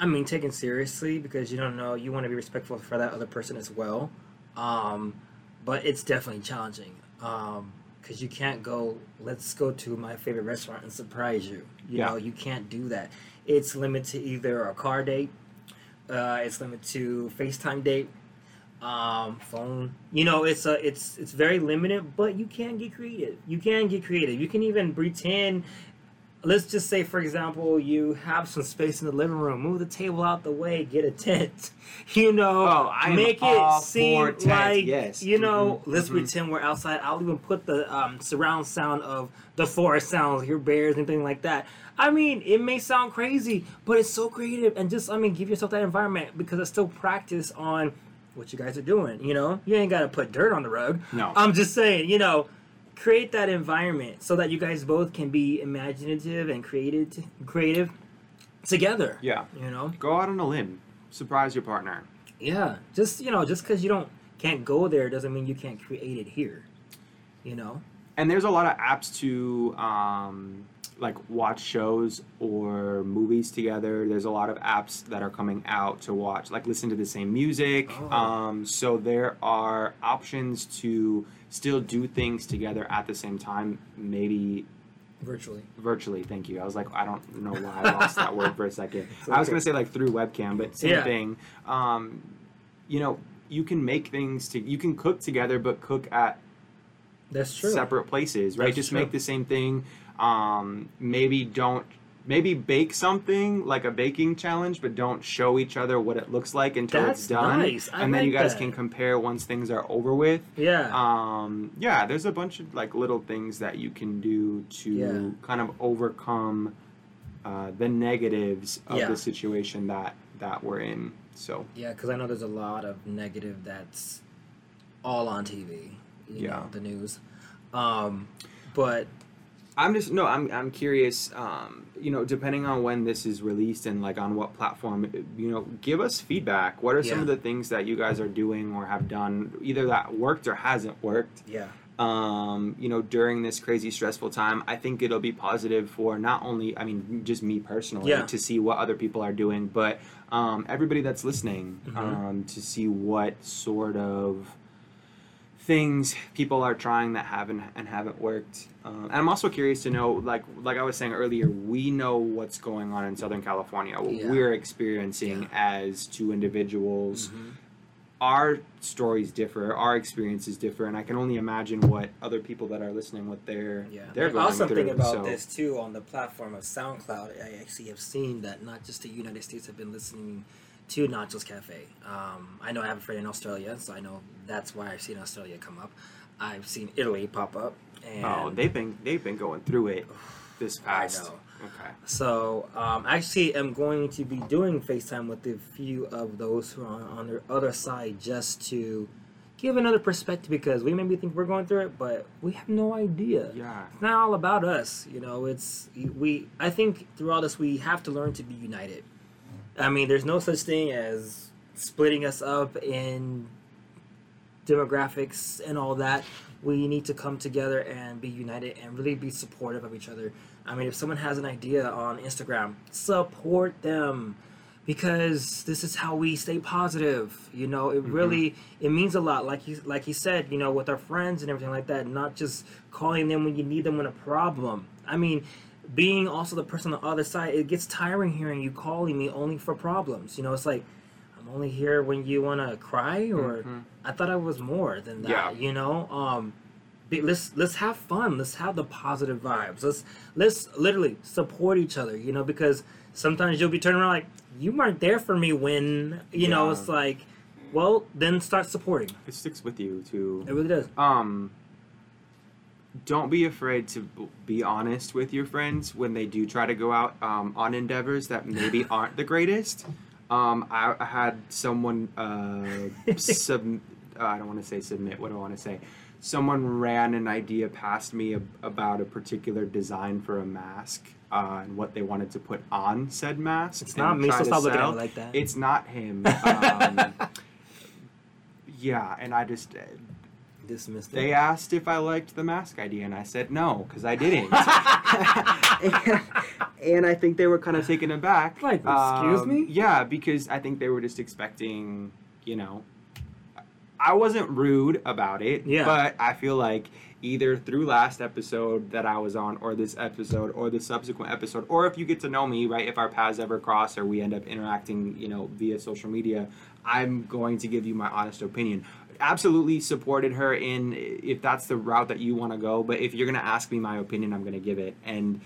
I mean taken seriously because you don't know you want to be respectful for that other person as well. Um but it's definitely challenging. Um because you can't go let's go to my favorite restaurant and surprise you. You Yeah. know, you can't do that. It's limited to either a car date, uh it's limited to FaceTime date, um phone you know it's a it's it's very limited but you can get creative you can get creative you can even pretend let's just say for example you have some space in the living room. Move the table out the way. Get a tent. [LAUGHS] You know Oh, I make it seem like yes. you know Mhm, let's mhm. pretend we're outside. I'll even put the um, surround sound of the forest sounds your bears and things like that. I mean it may sound crazy but it's so creative. And just i mean give yourself that environment because it's still practice on what you guys are doing you know? You ain't gotta put dirt on the rug. No. i'm just saying you know create that environment so that you guys both can be imaginative and creative creative together Yeah. you know Go out on a limb. Surprise your partner. yeah just you know just because you don't can't go there doesn't mean you can't create it here you know And there's a lot of apps to um, like watch shows or movies together. There's a lot of apps that are coming out to watch, like listen to the same music. Oh. Um, so there are options to still do things together at the same time. Maybe virtually virtually. Thank you. I was like, I don't know why I lost that word for a second. [LAUGHS] It's I was gonna say like through webcam, but same Yeah. thing. Um, you know, you can make things to you can cook together, but cook at that's true separate places, right? That's Just true. make the same thing. Um, maybe don't maybe bake something like a baking challenge, but don't show each other what it looks like until That's it's done. nice. And then you guys that. can compare once things are over with. yeah Um, yeah, there's a bunch of like little things that you can do to Yeah. kind of overcome uh, the negatives of Yeah. the situation that that we're in. So Yeah, because I know there's a lot of negative that's all on TV. You Yeah. know, the news. Um, but I'm just no, I'm I'm curious. Um, you know, depending on when this is released and like on what platform, you know, give us feedback. What are some of the things that you guys are doing or have done, either that worked or hasn't worked? yeah, um, you know, during this crazy stressful time, I think it'll be positive for not only, I mean, just me personally Yeah. to see what other people are doing, but um, everybody that's listening Mhm. um, to see what sort of things people are trying that haven't and haven't worked. Um, and I'm also curious to know, like, like I was saying earlier, we know what's going on in Southern California. What Yeah. we're experiencing as two individuals Mhm. our stories differ, our experiences differ, and I can only imagine what other people that are listening, what they're yeah. they're going awesome through. thing about so, this too on the platform of SoundCloud, I actually have seen that not just the United States have been listening to Nachos Cafe. Um, I know I have a friend in Australia, so I know that's why I've seen Australia come up. I've seen Italy pop up, and oh, they've been they've been going through it this [SIGHS] I past. know. Okay. So, um, actually, I'm going to be doing FaceTime with a few of those who are on, on the other side just to give another perspective because we maybe think we're going through it, but we have no idea. Yeah. It's not all about us, you know. It's we. I think through all this, we have to learn to be united. I mean, there's no such thing as splitting us up in demographics and all that. We need to come together and be united and really be supportive of each other. I mean, if someone has an idea on Instagram, support them because this is how we stay positive. You know, it mm-hmm. really it means a lot. Like he like he said, you know, with our friends and everything like that. Not just calling them when you need them when a problem. I mean, being also the person on the other side, it gets tiring hearing you calling me only for problems. You know, it's like I'm only here when you want to cry, or I thought I was more than that. Yeah. You know, um, be, let's let's have fun. Let's have the positive vibes. Let's let's literally support each other. You know, because sometimes you'll be turning around like you weren't there for me when you know. It's like, well, then start supporting. It sticks with you too. It really does. um don't be afraid to be honest with your friends when they do try to go out um, on endeavors that maybe [LAUGHS] aren't the greatest. Um, I, I had someone uh, [LAUGHS] sub, uh, i don't want to say submit what do i want to say? Someone ran an idea past me ab- about a particular design for a mask uh, and what they wanted to put on said mask It's not me, so stop looking at me like that. it's not him. [LAUGHS] Um, yeah and i just uh, Dismissed it. they asked if I liked the mask idea, and I said no because I didn't. and, [LAUGHS] [LAUGHS] and I think they were kind of taken aback. Like, excuse Um, me? Yeah, because I think they were just expecting, you know. I wasn't rude about it, Yeah. but I feel like either through last episode that I was on, or this episode, or the subsequent episode, or if you get to know me, right, if our paths ever cross or we end up interacting, you know, via social media, I'm going to give you my honest opinion. Absolutely supported her in if that's the route that you want to go, but if you're going to ask me my opinion, I'm going to give it. And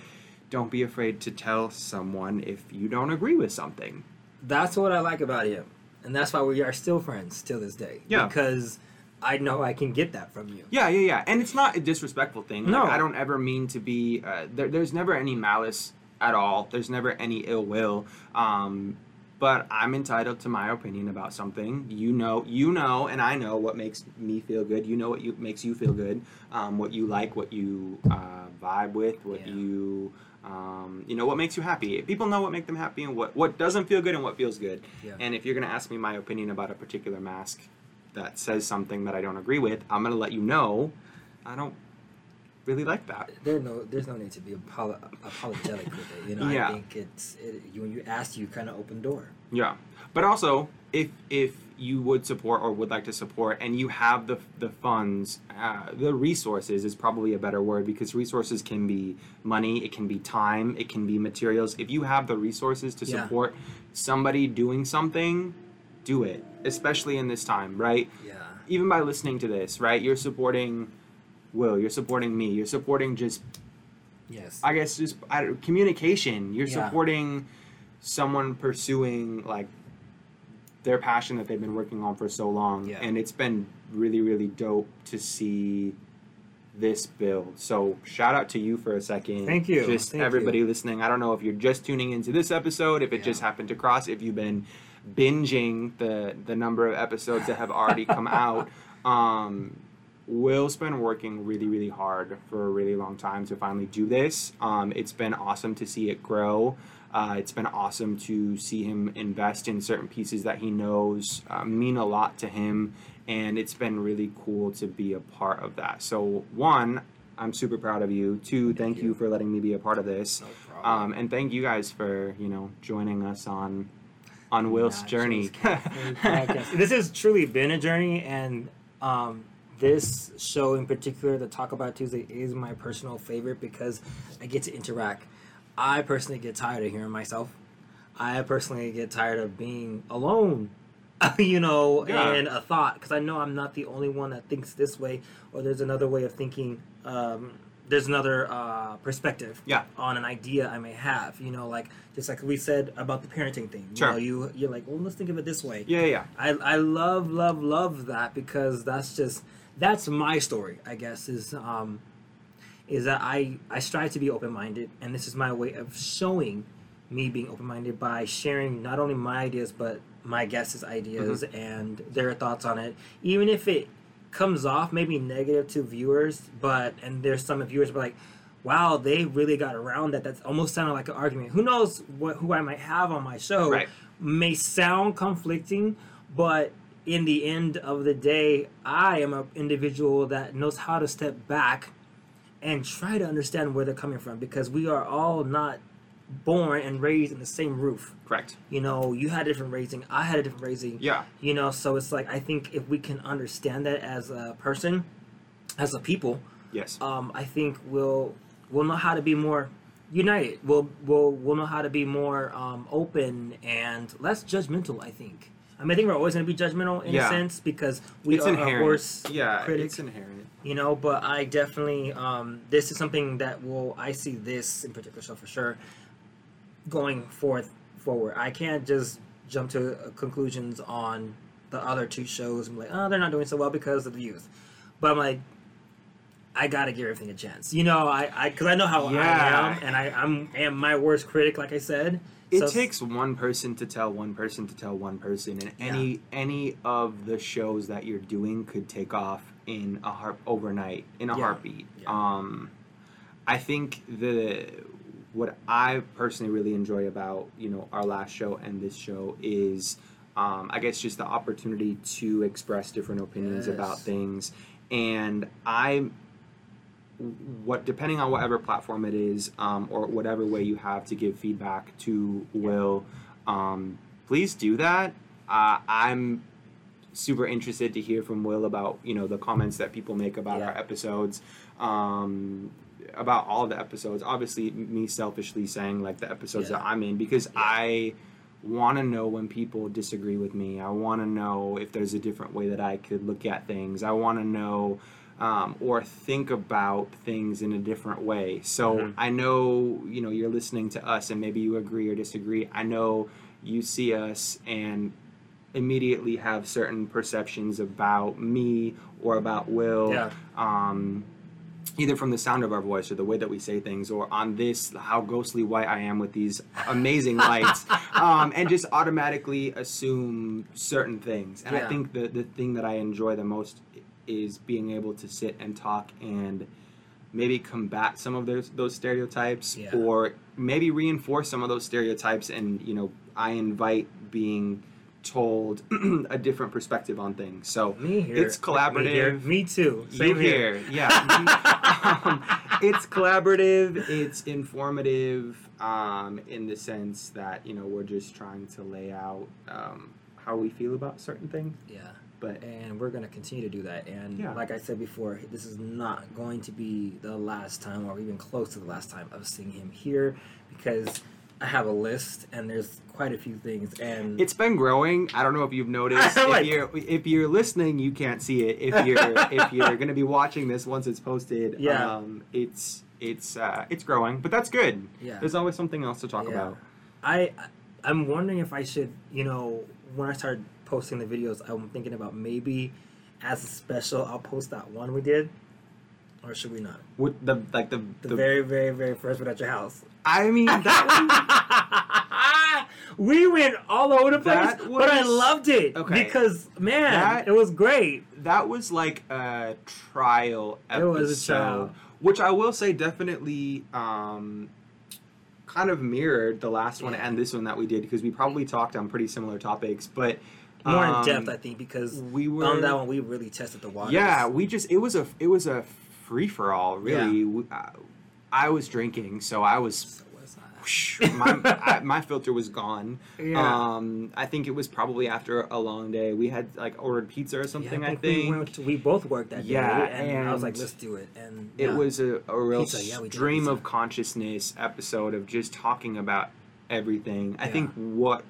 don't be afraid to tell someone if you don't agree with something. That's what I like about you, and that's why we are still friends till this day. Yeah. Because I know I can get that from you. Yeah, yeah, yeah. And it's not a disrespectful thing. Like, No. I don't ever mean to be. Uh, there, there's never any malice at all. There's never any ill will. Um, but I'm entitled to my opinion about something. You know, you know, and I know what makes me feel good. You know what you makes you feel good. Um, what you like, what you uh, vibe with, what Yeah. you. Um, you know what makes you happy. People know what make them happy and what what doesn't feel good and what feels good. Yeah. And if you're gonna ask me my opinion about a particular mask that says something that I don't agree with, I'm gonna let you know I don't really like that. There no, there's no need to be apolo- apologetic with it. You know, Yeah. I think it's it, you, when you ask, you kind of open door. Yeah, but also if if you would support or would like to support, and you have the the funds, uh, the resources is probably a better word because resources can be money, it can be time, it can be materials. If you have the resources to Yeah. support somebody doing something, do it, especially in this time, right? Yeah. Even by listening to this, right? You're supporting Will, you're supporting me, you're supporting just Yes. I guess just I communication. You're Yeah. supporting someone pursuing like their passion that they've been working on for so long, Yeah. and it's been really really dope to see this build. So shout out to you for a second. Thank you. Just Thank everybody you. listening. I don't know if you're just tuning into this episode, if it Yeah. just happened to cross, if you've been binging the the number of episodes that have already come [LAUGHS] out. Um, Will's been working really, really hard for a really long time to finally do this. Um, it's been awesome to see it grow. Uh, it's been awesome to see him invest in certain pieces that he knows uh, mean a lot to him, and it's been really cool to be a part of that. So, one, I'm super proud of you. Two, thank, you. you. for letting me be a part of this, No um, and thank you guys for you know joining us on on Will's journey. [LAUGHS] This has truly been a journey, and um, this show in particular, the Talk About Tuesday, is my personal favorite because I get to interact. I personally get tired of hearing myself. I personally get tired of being alone, [LAUGHS] you know, Yeah. and a thought because I know I'm not the only one that thinks this way, or there's another way of thinking. Um, there's another uh, perspective Yeah. on an idea I may have. You know, like just like we said about the parenting thing. You Sure. know, you you're like, well, let's think of it this way. yeah, yeah. I I love love love that because that's just that's my story. I guess is um is that I I strive to be open minded, and this is my way of showing me being open minded by sharing not only my ideas but my guests' ideas and their thoughts on it, even if it comes off maybe negative to viewers, but and there's some viewers who are like, wow, they really got around that. That's almost sounded like an argument. Who knows what who I might have on my show Right. may sound conflicting, but in the end of the day, I am an individual that knows how to step back and try to understand where they're coming from because we are all not born and raised in the same roof. Correct. You know, you had a different raising, I had a different raising. Yeah. You know, so it's like I think if we can understand that as a person, as a people, Yes. um, I think we'll we'll know how to be more united. We'll we'll we'll know how to be more um, open and less judgmental. I think. I mean, I think we're always going to be judgmental in Yeah. a sense because we it's are inherent. a worst yeah, critic. it's inherent. you know. But I definitely um, this is something that will I see this in particular show for sure going forth forward. I can't just jump to conclusions on the other two shows and be like, oh, they're not doing so well because of the youth. But I'm like, I gotta give everything a chance. You know, I, I, cause I know how Yeah. I am, and I, I'm am my worst critic, like I said. It So- takes one person to tell one person to tell one person, and any any of the shows that you're doing could take off in a heart overnight in a Yeah. heartbeat. Yeah. Um, I think the what I personally really enjoy about you know our last show and this show is um, I guess just the opportunity to express different opinions Yes. about things, and I what depending on whatever platform it is um, or whatever way you have to give feedback to will um, please do that. Uh, i'm super interested to hear from will about you know the comments that people make about Yeah. our episodes um, about all the episodes. Obviously me selfishly saying like the episodes Yeah. that i'm in because i want to know when people disagree with me. I want to know if there's a different way that i could look at things. I want to know um, or think about things in a different way. So Mhm. I know you know you're listening to us, and maybe you agree or disagree. I know you see us and immediately have certain perceptions about me or about Will. Yeah. Um, either from the sound of our voice or the way that we say things or on this how ghostly white i am with these amazing lights [LAUGHS] um, and just automatically assume certain things and i think the, the thing that i enjoy the most is being able to sit and talk and maybe combat some of those those stereotypes Yeah. or maybe reinforce some of those stereotypes and you know i invite being told [CLEARS THROAT] a different perspective on things so Me it's Me, here. collaborative Me too. you Same here. here, yeah. [LAUGHS] um, it's collaborative. It's informative um, in the sense that you know we're just trying to lay out um, how we feel about certain things. Yeah. But and we're going to continue to do that and Yeah. like i said before this is not going to be the last time or even close to the last time of seeing him here because i have a list and there's quite a few things and it's been growing. I don't know if you've noticed. [LAUGHS] Like- if you're if you're listening, you can't see it. If you're if you're going to be watching this once it's posted, Yeah. um, it's it's uh, it's growing. But that's good. yeah There's always something else to talk Yeah. about. i i'm wondering if i should you know when i started posting the videos i'm thinking about maybe as a special i'll post that one we did or should we not With the like the, the, the very very very first one at your house I mean that one. [LAUGHS] we went all over the place, That but I loved it Okay. because man, That- it was great. that was like a trial It episode, was a trial. which I will say definitely um, kind of mirrored the last one and this one that we did because we probably talked on pretty similar topics, but More um, in depth, I think, because we were on that one we really tested the waters. yeah, we just it was a it was a free for all really. We, uh, I was drinking, so I was So was I. whoosh, my, I, [LAUGHS] my filter was gone. Yeah. Um, I think it was probably after a long day. We had like ordered pizza or something. Yeah, I think, we, to, we both worked that Yeah, day, and, I was like, let's do it. And it yeah. was a, a real yeah, stream of consciousness episode of just talking about everything. I Yeah. think what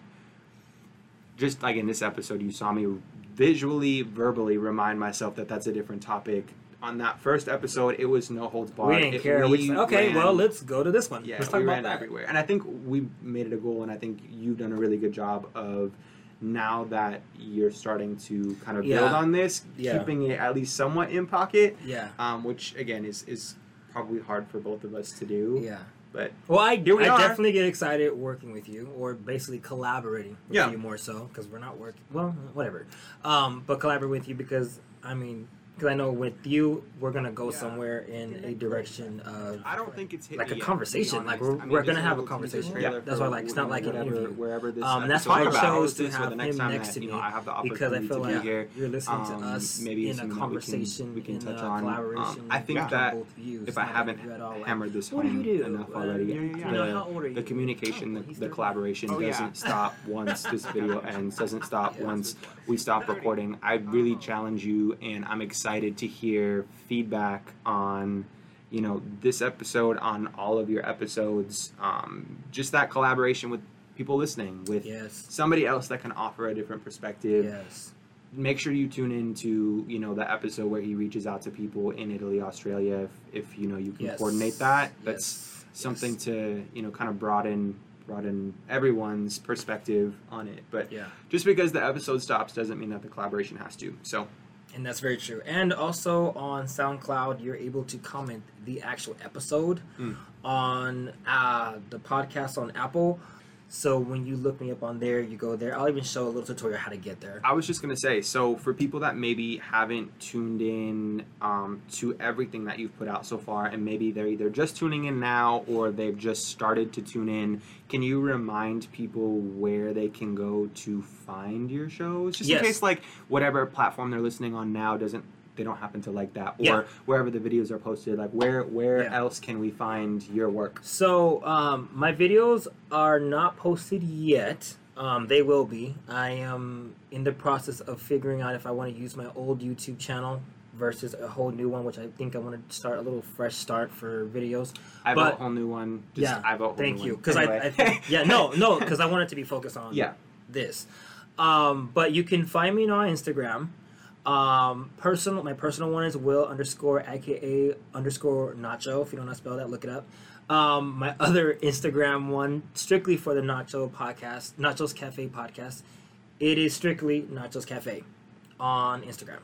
just like in this episode, you saw me visually, verbally remind myself that that's a different topic. On that first episode, it was no holds barred. we didn't If care. We okay, ran- well, let's go to this one. yeah, let's talk we about ran that. everywhere, and I think we made it a goal, and I think you've done a really good job of now that you're starting to kind of build on this, Yeah. keeping it at least somewhat in pocket, Yeah, um, which again is is probably hard for both of us to do. yeah. But Well, I, Here we I are. definitely get excited working with you, or basically collaborating with Yeah. you more so, because we're not working. Well, whatever. Um, but collaborate with you because I mean, because I know with you, we're gonna go Yeah. somewhere in a direction of I don't think it's hit like a yet, conversation. Like, we're- I mean, we're gonna have a conversation. Yeah, that's why, like, it's not like an interview. Wherever this Um, that's why I chose to have the next him next to me I have the because I feel like you're listening Um, to us maybe in a that we can- conversation, we can touch on. Um, collaboration. I think that if I haven't you at all, like, hammered this home enough Uh, already, the- how old are you? the communication, Oh, the, he's the 30. collaboration Oh, doesn't stop once this [LAUGHS] video ends, doesn't stop once we stop recording. I really challenge you, and I'm excited to hear feedback on, you know, this episode, on all of your episodes. Um, just that collaboration with people listening, with Yes. somebody else that can offer a different perspective. Yes. Make sure you tune in to, you know, the episode where he reaches out to people in Italy, Australia, if, if you know you can Yes. coordinate that. That's Yes. something to you know kind of broaden broaden everyone's perspective on it but Yeah. just because the episode stops doesn't mean that the collaboration has to so And that's very true. And also on SoundCloud, you're able to comment the actual episode Mm. on uh, the podcast on Apple. So when you look me up on there, you go there. I'll even show a little tutorial how to get there. i was just going to say so for people that maybe haven't tuned in um, to everything that you've put out so far and maybe they're either just tuning in now or they've just started to tune in can you remind people where they can go to find your shows just Yes. in case like whatever platform they're listening on now doesn't they don't happen to like that or Yeah. wherever the videos are posted like where where Yeah. else can we find your work So um, my videos are not posted yet. Um, they will be. I am in the process of figuring out if I want to use my old YouTube channel versus a whole new one, which I think I want to start a little fresh start for videos. I have a whole new one. Just, yeah, I have a whole Thank new you, one. because Anyway. I, I think, yeah no [LAUGHS] no because I want it to be focused on yeah. this. Um, but you can find me on Instagram. Um, personal, my personal one is will underscore aka underscore nacho. If you don't know how to spell that, look it up. Um, my [LAUGHS] other Instagram one, strictly for the Nacho podcast, Nachos Cafe podcast, it is strictly Nachos Cafe on Instagram.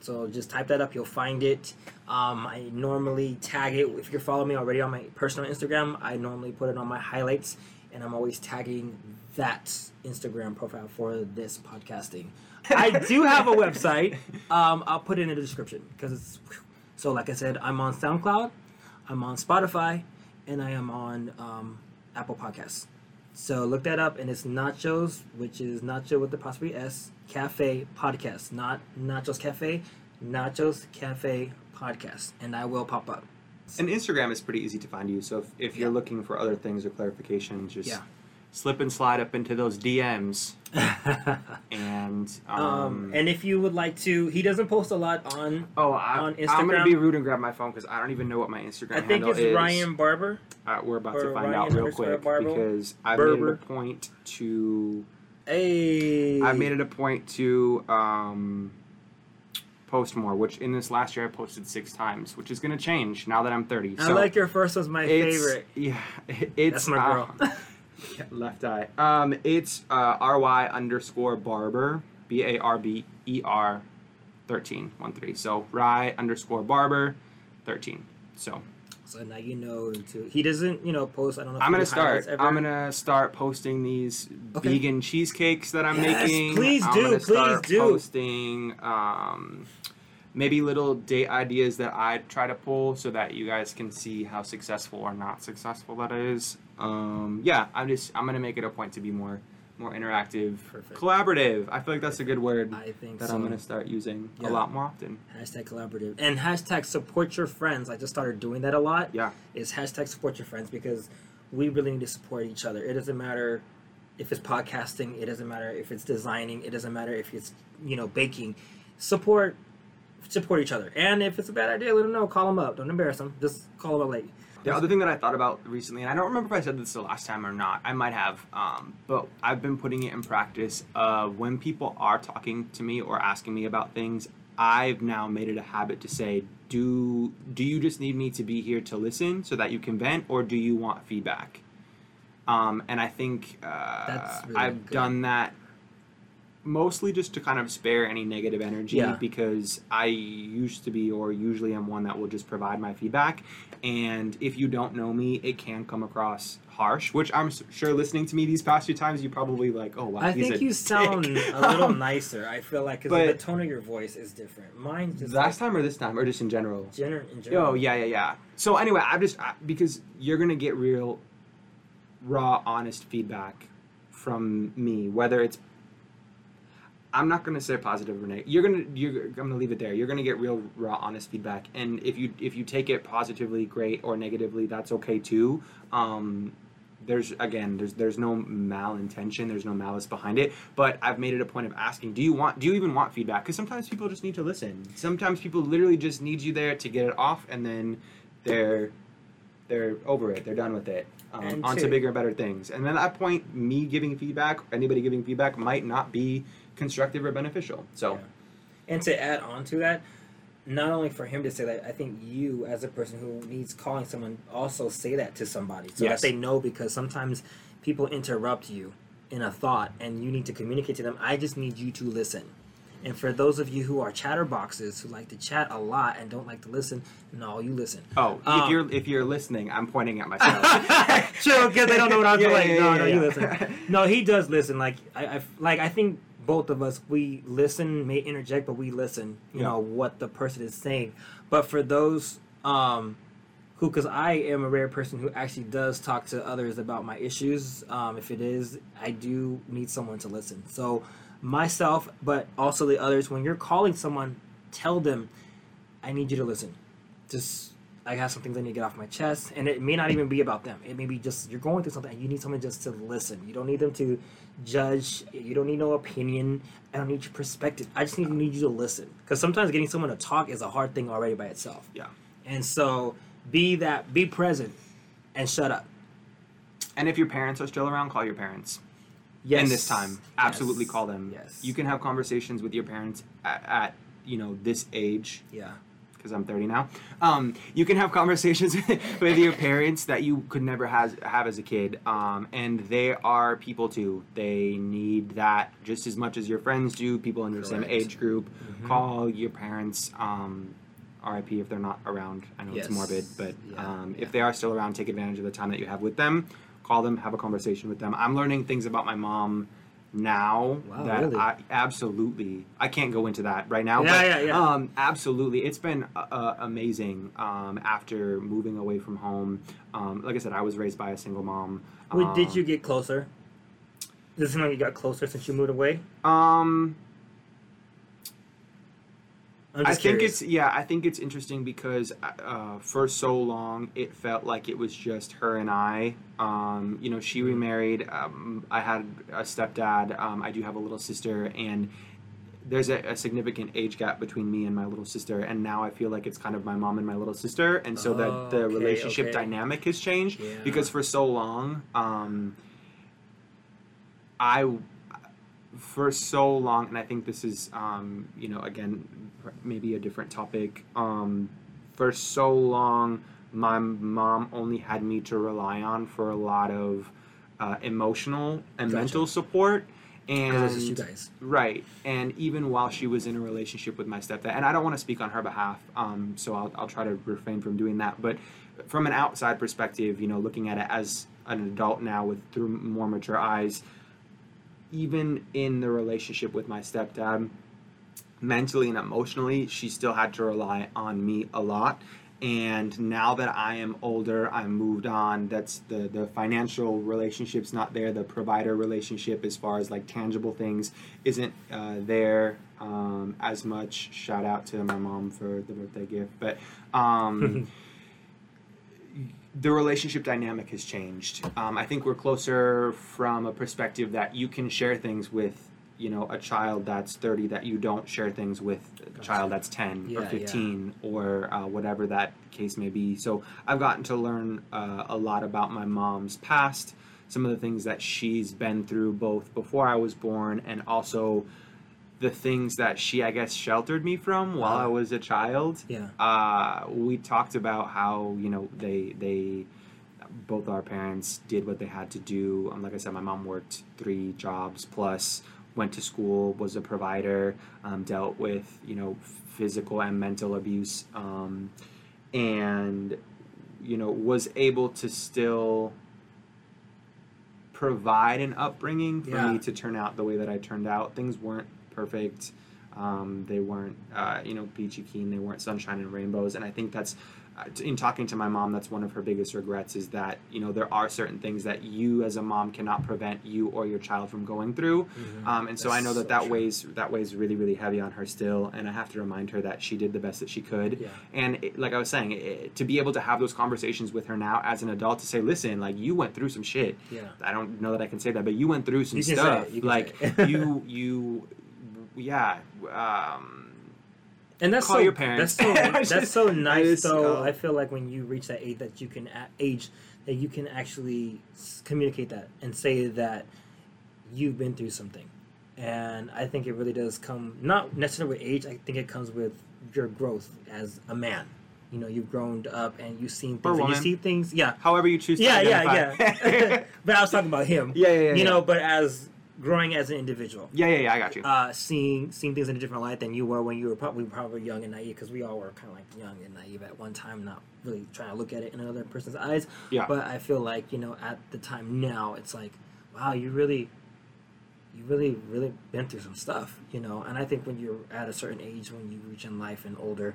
So just type that up, you'll find it. Um, I normally tag it. If you're following me already on my personal Instagram, I normally put it on my highlights, and I'm always tagging that Instagram profile for this podcasting. I [LAUGHS] do have a website. Um, I'll put it in the description because it's so. Like I said, I'm on SoundCloud, I'm on Spotify, and I am on um, Apple Podcasts. So look that up, and it's Nachos, which is Nacho with the apostrophe S Cafe Podcast, not Nachos Cafe, Nachos Cafe Podcast, and I will pop up. And Instagram is pretty easy to find you. So if, if you're Yeah. looking for other things or clarification, just Yeah. Slip and slide up into those DMs. [LAUGHS] And um, um, and if you would like to, he doesn't post a lot on. oh, I, on I'm gonna be rude and grab my phone because I don't even know what my Instagram is. I think handle it's is. Ryan Barber. Uh, we're about to find Ryan out real quick Barbo. because I made it a point to. Hey, I made it a point to um, post more, which in this last year I posted six times, which is going to change now that I'm 30. I so like your first was my favorite. Yeah, [LAUGHS] it's That's my girl. uh, [LAUGHS] [LAUGHS] left eye. Um, it's uh, ry underscore barber b a r b e r thirteen one three. So ry underscore barber thirteen. So So now you know to. He doesn't, you know, post. I don't know. If I'm gonna start. I'm gonna start posting these Okay. vegan cheesecakes that I'm Yes, making. please do, please do. Posting um, maybe little date ideas that I try to pull so that you guys can see how successful or not successful that is. Um, yeah, I'm just I'm gonna make it a point to be more more interactive, Perfect. collaborative. I feel like that's a good word I think that so. I'm gonna start using Yeah. a lot more often. Hashtag collaborative and hashtag support your friends. I just started doing that a lot. Yeah. Is hashtag support your friends because we really need to support each other. It doesn't matter if it's podcasting. It doesn't matter if it's designing. It doesn't matter if it's you know baking. Support support each other. And if it's a bad idea, let them know. Call them up. Don't embarrass them. Just call them up late. The other thing that I thought about recently, and I don't remember if I said this the last time or not, I might have, um, but I've been putting it in practice. Uh, when people are talking to me or asking me about things, I've now made it a habit to say, "Do do you just need me to be here to listen so that you can vent, or do you want feedback?" Um, and I think uh, That's really I've good. done that mostly just to kind of spare any negative energy Yeah. because I used to be or usually am one that will just provide my feedback. And if you don't know me, it can come across harsh, which I'm sure listening to me these past few times, you probably like, oh wow, I think you sound dick." a [LAUGHS] little Um, nicer. I feel like because the tone of your voice is different. Mine just last like, time or this time or just in general. gener- in general. Oh yeah, yeah, yeah. So anyway, I'm just I, because you're gonna get real, raw, honest feedback from me, whether it's. I'm not gonna say positive or negative. You're gonna you're I'm gonna leave it there. You're gonna get real, raw, honest feedback, and if you if you take it positively, great, or negatively, that's okay too. Um, there's again there's there's no malintention there's no malice behind it but i've made it a point of asking do you want do you even want feedback because sometimes people just need to listen sometimes people literally just need you there to get it off and then they're they're over it they're done with it um, onto bigger and better things and then at that point me giving feedback anybody giving feedback might not be constructive or beneficial so Yeah. And to add on to that, not only for him to say that, I think you, as a person who needs calling someone, also say that to somebody so Yes. that they know because sometimes people interrupt you in a thought and you need to communicate to them. I just need you to listen. And for those of you who are chatterboxes who like to chat a lot and don't like to listen, no, you listen. oh Um, if you're if you're listening i'm pointing at myself [LAUGHS] True, because they don't know what I'm [LAUGHS] Yeah, doing. yeah, no, yeah, no, yeah. you listen. No, he does listen. Like I, I, like I think both of us we listen, may interject, but we listen. You Yeah. know what the person is saying. But for those um, who, because I am a rare person who actually does talk to others about my issues. Um, if it is, I do need someone to listen. So myself, but also the others. When you're calling someone, tell them, I need you to listen. Just I have some things I need to get off my chest, and it may not even be about them. It may be just you're going through something, and you need someone just to listen. You don't need them to judge. You don't need no opinion. I don't need your perspective. I just need need you to listen, because sometimes getting someone to talk is a hard thing already by itself. yeah And so be that, be present, and shut up. and if your parents are still around call your parents Yes. in this time absolutely Yes. call them Yes. you can have conversations with your parents at, at you know this age Yeah. Because i'm 30 now. Um, you can have conversations [LAUGHS] with your parents that you could never has, have as a kid um, and they are people too. They need that just as much as your friends do. People in your same age group Mhm. call your parents um, rip if they're not around. I know Yes. it's morbid but Yeah, um, yeah. if they are still around take advantage of the time that you have with them. Call them have a conversation with them. I'm learning things about my mom now Wow, that really? I absolutely I can't go into that right now. Yeah, but, yeah, yeah. Um, absolutely, it's been uh, uh, amazing. Um, after moving away from home, um, like I said, I was raised by a single mom. Wait, did Um, you get closer? Does it seem like you got closer since you moved away? Um, I think curious. it's yeah. I think it's interesting because uh, for so long it felt like it was just her and I. Um, you know, she remarried. Um, I had a stepdad. Um, I do have a little sister, and there's a, a significant age gap between me and my little sister. And now I feel like it's kind of my mom and my little sister, and so Oh, that the okay, relationship okay. dynamic has changed Yeah. because for so long, um, I for so long, and I think this is, um, you know, again, maybe a different topic. Um, for so long, my mom only had me to rely on for a lot of uh, emotional and Gotcha. mental support. And Because it's just you guys. Right. And even while she was in a relationship with my stepdad, and I don't want to speak on her behalf, um, so I'll, I'll try to refrain from doing that. But from an outside perspective, you know, looking at it as an adult now with through more mature eyes, even in the relationship with my stepdad, mentally and emotionally, she still had to rely on me a lot. And now that I am older, I'm moved on. That's the the financial relationship's not there. The provider relationship, as far as like tangible things, isn't uh, there um, as much. Shout out to my mom for the birthday gift, but. Um, [LAUGHS] the relationship dynamic has changed. Um, I think we're closer from a perspective that you can share things with, you know, a child that's 30 that you don't share things with a Gotcha. child that's 10 Yeah, or yeah. 15 or uh, whatever that case may be. So I've gotten to learn uh, a lot about my mom's past, some of the things that she's been through both before I was born and also the things that she, I guess, sheltered me from while I was a child Yeah. uh, we talked about how you know they they both our parents did what they had to do. Um, like I said, my mom worked three jobs plus went to school, was a provider, um, dealt with you know physical and mental abuse, um, and you know was able to still provide an upbringing for Yeah. me to turn out the way that I turned out. Things weren't perfect. Um, they weren't, uh, you know, peachy keen. They weren't sunshine and rainbows. And I think that's, uh, in talking to my mom, that's one of her biggest regrets is that you know there are certain things that you as a mom cannot prevent you or your child from going through. Um, and so I know that so that true. weighs that weighs really really heavy on her still. And I have to remind her that she did the best that she could. Yeah. And it, like I was saying, it, to be able to have those conversations with her now as an adult to say, listen, like you went through some shit. Yeah. I don't know that I can say that, but you went through some stuff. you like [LAUGHS] you, you, yeah. Um, And that's Call so, your parents. That's so, [LAUGHS] I that's just- so I nice, just, though. uh, I feel like when you reach that age that you can age that you can actually communicate that and say that you've been through something, and I think it really does come not necessarily with age. I think it comes with your growth as a man. You know, you've grown up and you've seen things. And you see things, yeah, however you choose to yeah, yeah, yeah. [LAUGHS] but I was talking about him. [LAUGHS] yeah, yeah, yeah. you yeah. know, but as growing as an individual Yeah, yeah, yeah. I got you. uh, seeing seeing things in a different light than you were when you were probably probably young and naive because we all were kind of like young and naive at one time, not really trying to look at it in another person's eyes. Yeah. But I feel like you know at the time now it's like, wow, you really, you really really been through some stuff, you know. And I think when you're at a certain age, when you reach in life and older.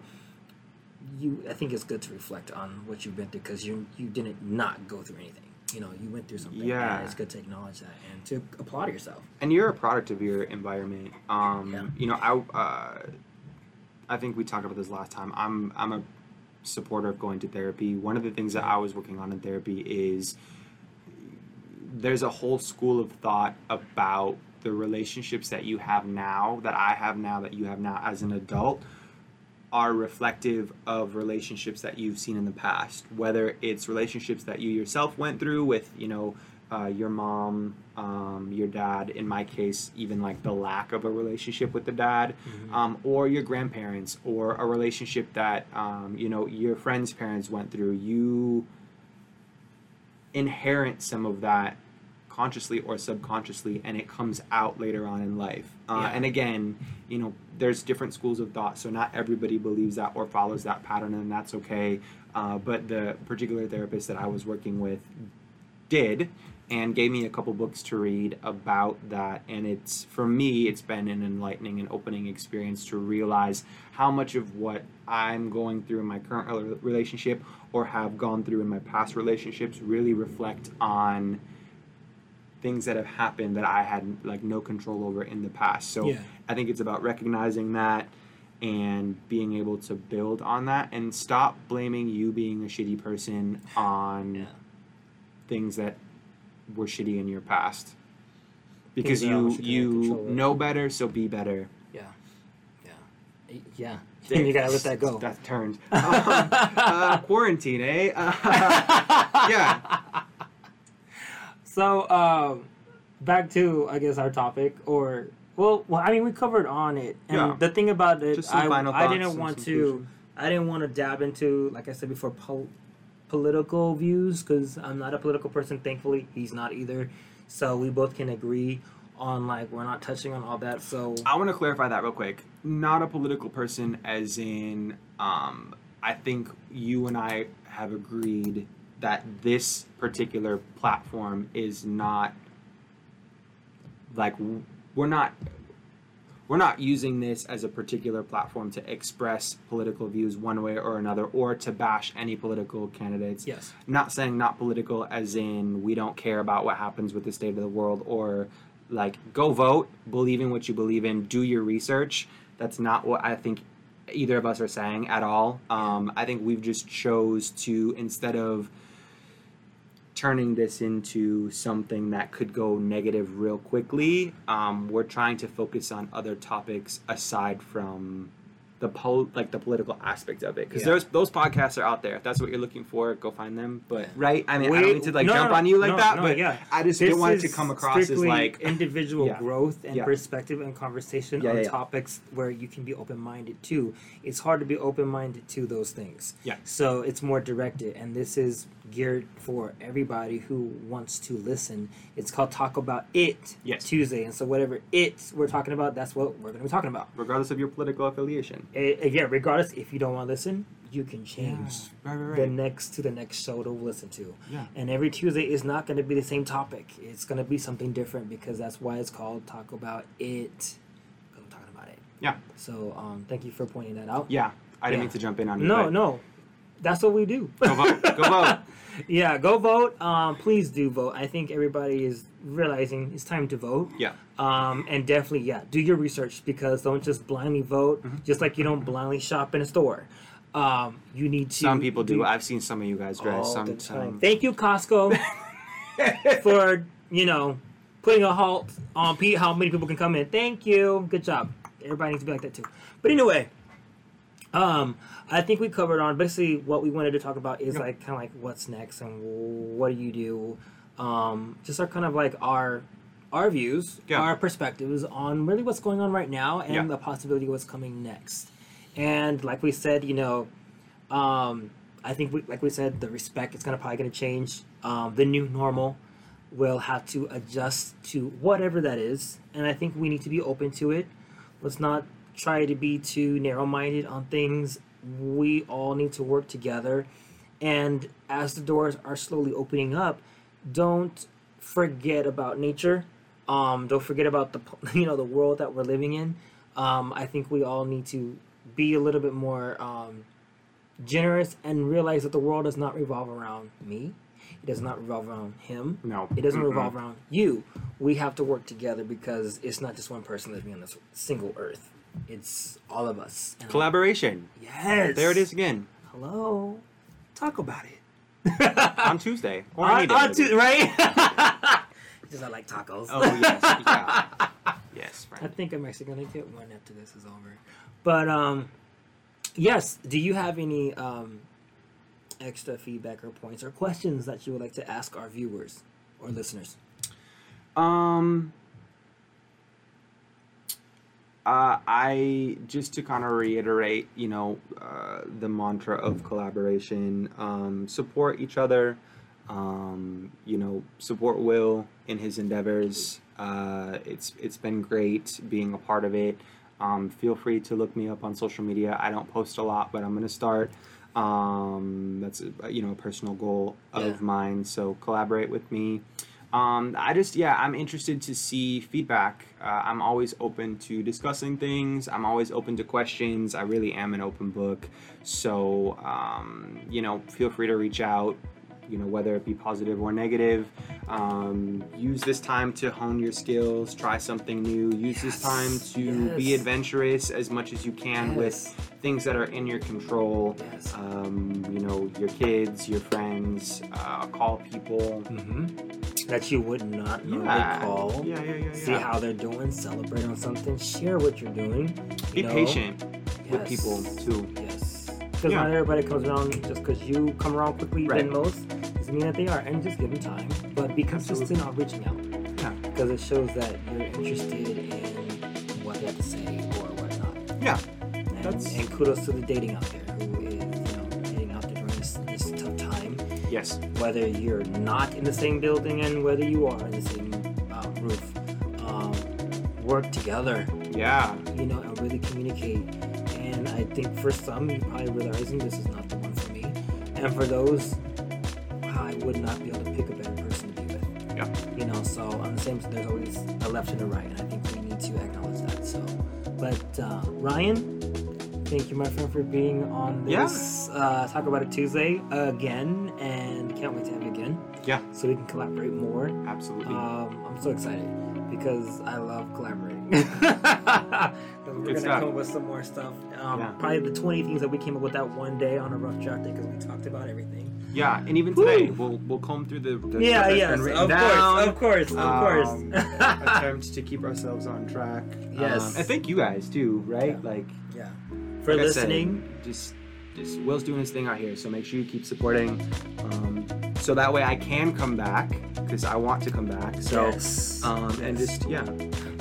You, I think it's good to reflect on what you've been through because you you didn't not go through anything. You know, you went through something. Yeah. and it's good to acknowledge that and to applaud yourself. and you're a product of your environment. Um, Yeah. You know, I uh, I think we talked about this last time. I'm I'm a supporter of going to therapy. One of the things that I was working on in therapy is there's a whole school of thought about the relationships that you have now, that I have now, that you have now as an adult are reflective of relationships that you've seen in the past whether it's relationships that you yourself went through with you know uh, your mom um, your dad in my case even like the lack of a relationship with the dad um, or your grandparents or a relationship that um, you know your friend's parents went through you inherit some of that consciously or subconsciously and it comes out later on in life. Uh, Yeah. and again you know there's different schools of thought so not everybody believes that or follows that pattern and that's okay. Uh, but the particular therapist that i was working with did and gave me a couple books to read about that. And it's for me it's been an enlightening and opening experience to realize how much of what i'm going through in my current relationship or have gone through in my past relationships really reflect on things that have happened that i had like no control over in the past so Yeah. i think it's about recognizing that and being able to build on that and stop blaming you being a shitty person [SIGHS] on Yeah. things that were shitty in your past because you you can't you control it. know better so be better Yeah. Yeah. Yeah. [LAUGHS] you gotta let that go. that turned [LAUGHS] um, uh, quarantine eh [LAUGHS] Uh, yeah So, um, back to I guess our topic, or well, well, I mean, we covered on it, and Yeah. the thing about it, I, I didn't want to. I didn't want to dab into, like I said before, pol- political views because I'm not a political person. Thankfully, he's not either. So we both can agree on like we're not touching on all that. So I want to clarify that real quick. Not a political person, as in, um, I think you and I have agreed that this particular platform is not like we're not we're not using this as a particular platform to express political views one way or another or to bash any political candidates. Yes, not saying not political as in we don't care about what happens with the state of the world or like go vote believe in what you believe in do your research. That's not what i think either of us are saying at all. Um, i think we've just chose to instead of turning this into something that could go negative real quickly um, we're trying to focus on other topics aside from the pol- like the political aspect of it because Yeah. those those podcasts are out there if that's what you're looking for go find them but right i mean i don't need to like no, jump no, on you like no, that but yeah. i just This didn't want it to come across as like [LAUGHS] individual Yeah. growth and Yeah. perspective and conversation on topics where you can be open minded to. It's hard to be open minded to those things. Yeah. So it's more directed, and this is geared for everybody who wants to listen. It's called Talk About It Yes. Tuesday, and so whatever it we're talking about, that's what we're going to be talking about. Regardless of your political affiliation. Eh, yeah, regardless, if you don't want to listen, you can change Right, right, the next to the next show to listen to. Yeah. And every Tuesday is not going to be the same topic. It's going to be something different because that's why it's called Talk About It. I'm talking about it. Yeah. So um, thank you for pointing that out. Yeah. I didn't Yeah. mean to jump in on you. No, no, that's what we do. Go vote. Go vote. [LAUGHS] yeah, go vote. Um, please do vote. I think everybody is realizing it's time to vote. Yeah. Um, and definitely, yeah, do your research because don't just blindly vote. Mhm. Just like you don't blindly shop in a store. Um, you need to. Some people do. I've seen some of you guys dress. all Some, the time. Thank you, Costco, [LAUGHS] for you know putting a halt on Pete. How many people can come in? Thank you. Good job. Everybody needs to be like that too. But anyway, um, I think we covered on basically what we wanted to talk about is Yeah. like kind of like what's next and what do you do. Um, just our kind of like our our views, Yeah. our perspectives on really what's going on right now and Yeah. the possibility of what's coming next. And like we said, you know, um, I think we, like we said, the respect is gonna probably gonna change. Um, the new normal will have to adjust to whatever that is, and I think we need to be open to it. Let's not try to be too narrow-minded on things. We all need to work together, and as the doors are slowly opening up, don't forget about nature. Um, don't forget about the [LAUGHS] you know the world that we're living in. Um, I think we all need to be a little bit more um, generous and realize that the world does not revolve around me. It does not revolve around him. no. It doesn't Mm-mm. revolve around you. We have to work together because it's not just one person living on this single earth. It's all of us. And Collaboration. yes. There it is again. Hello. Talk about it. [LAUGHS] On Tuesday. Or on, on right? [LAUGHS] Because I like tacos. Oh, [LAUGHS] yes. Yeah. Yes, I think I'm actually gonna get one after this is over. But um, yes. Do you have any um, extra feedback or points or questions that you would like to ask our viewers or listeners? Um. Uh, I just to kind of reiterate, you know, uh, the mantra of collaboration. Um, support each other. Um, you know, support Will in his endeavors. Uh, it's it's been great being a part of it. Um, feel free to look me up on social media. I don't post a lot, but I'm gonna start. Um, that's a, you know a personal goal of Yeah. mine. So collaborate with me. Um, I just, yeah, I'm interested to see feedback. Uh, I'm always open to discussing things. I'm always open to questions. I really am an open book. So, um, you know, feel free to reach out, you know, whether it be positive or negative. Um, use this time to hone your skills, try something new. Use this time to be adventurous as much as you can with things that are in your control. Yes. Um, you know, your kids, your friends, uh, call people. Mm-hmm. That you would not normally Yeah. call. Yeah, yeah, yeah, See how they're doing, celebrate on something, share what you're doing. Be you know? patient with people too. Yes. Because Yeah. not everybody comes around just because you come around quickly Right. than most doesn't mean that they are. And just give them time. But be consistent on reaching out. Yeah. Because it shows that you're interested in what they have to say or whatnot. Yeah. And, That's- and kudos to the dating out there who is, you know, dating out there during this, this tough time. Yes. Whether you're not in the same building and whether you are in the same uh, roof. Um, work together Yeah. you know, and really communicate. I think for some, you're probably realizing this is not the one for me. And for those, wow, I would not be able to pick a better person to be with. Yeah. You know, so on the same, there's always a left and a right, and I think we need to acknowledge that. So, but uh, Ryan, thank you, my friend, for being on this Yeah. uh, Talk About It Tuesday again, and can't wait to have you again. Yeah. So we can collaborate more. Absolutely. Um, I'm so excited because I love collaborating. [LAUGHS] We're Good gonna stuff. come up with some more stuff. Um, Yeah. Probably the 20 things that we came up with that one day on a rough draft day because we talked about everything. yeah, and even today, Whew. we'll we'll comb through the, the yeah, yes, of written course, of course, of um, course. [LAUGHS] attempt to keep ourselves on track. Yes. Um, and thank you guys too, right? Yeah. Like yeah. For like I said, listening. just just Will's doing his thing out here, so make sure you keep supporting. Um, so that way I can come back because I want to come back. So yes. um, and just yeah,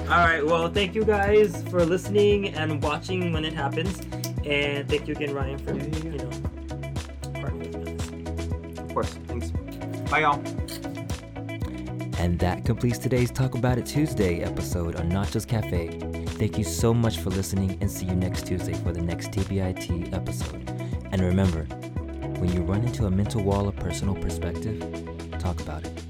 All right. Well, thank you guys for listening and watching when it happens, and thank you again, Ryan, for Yeah, yeah, yeah. you know partnering with me on this. of course. Thanks. Bye, y'all. And that completes today's Talk About It Tuesday episode on Nachos Cafe. Thank you so much for listening and see you next Tuesday for the next TBIT episode. And remember, when you run into a mental wall of personal perspective, talk about it.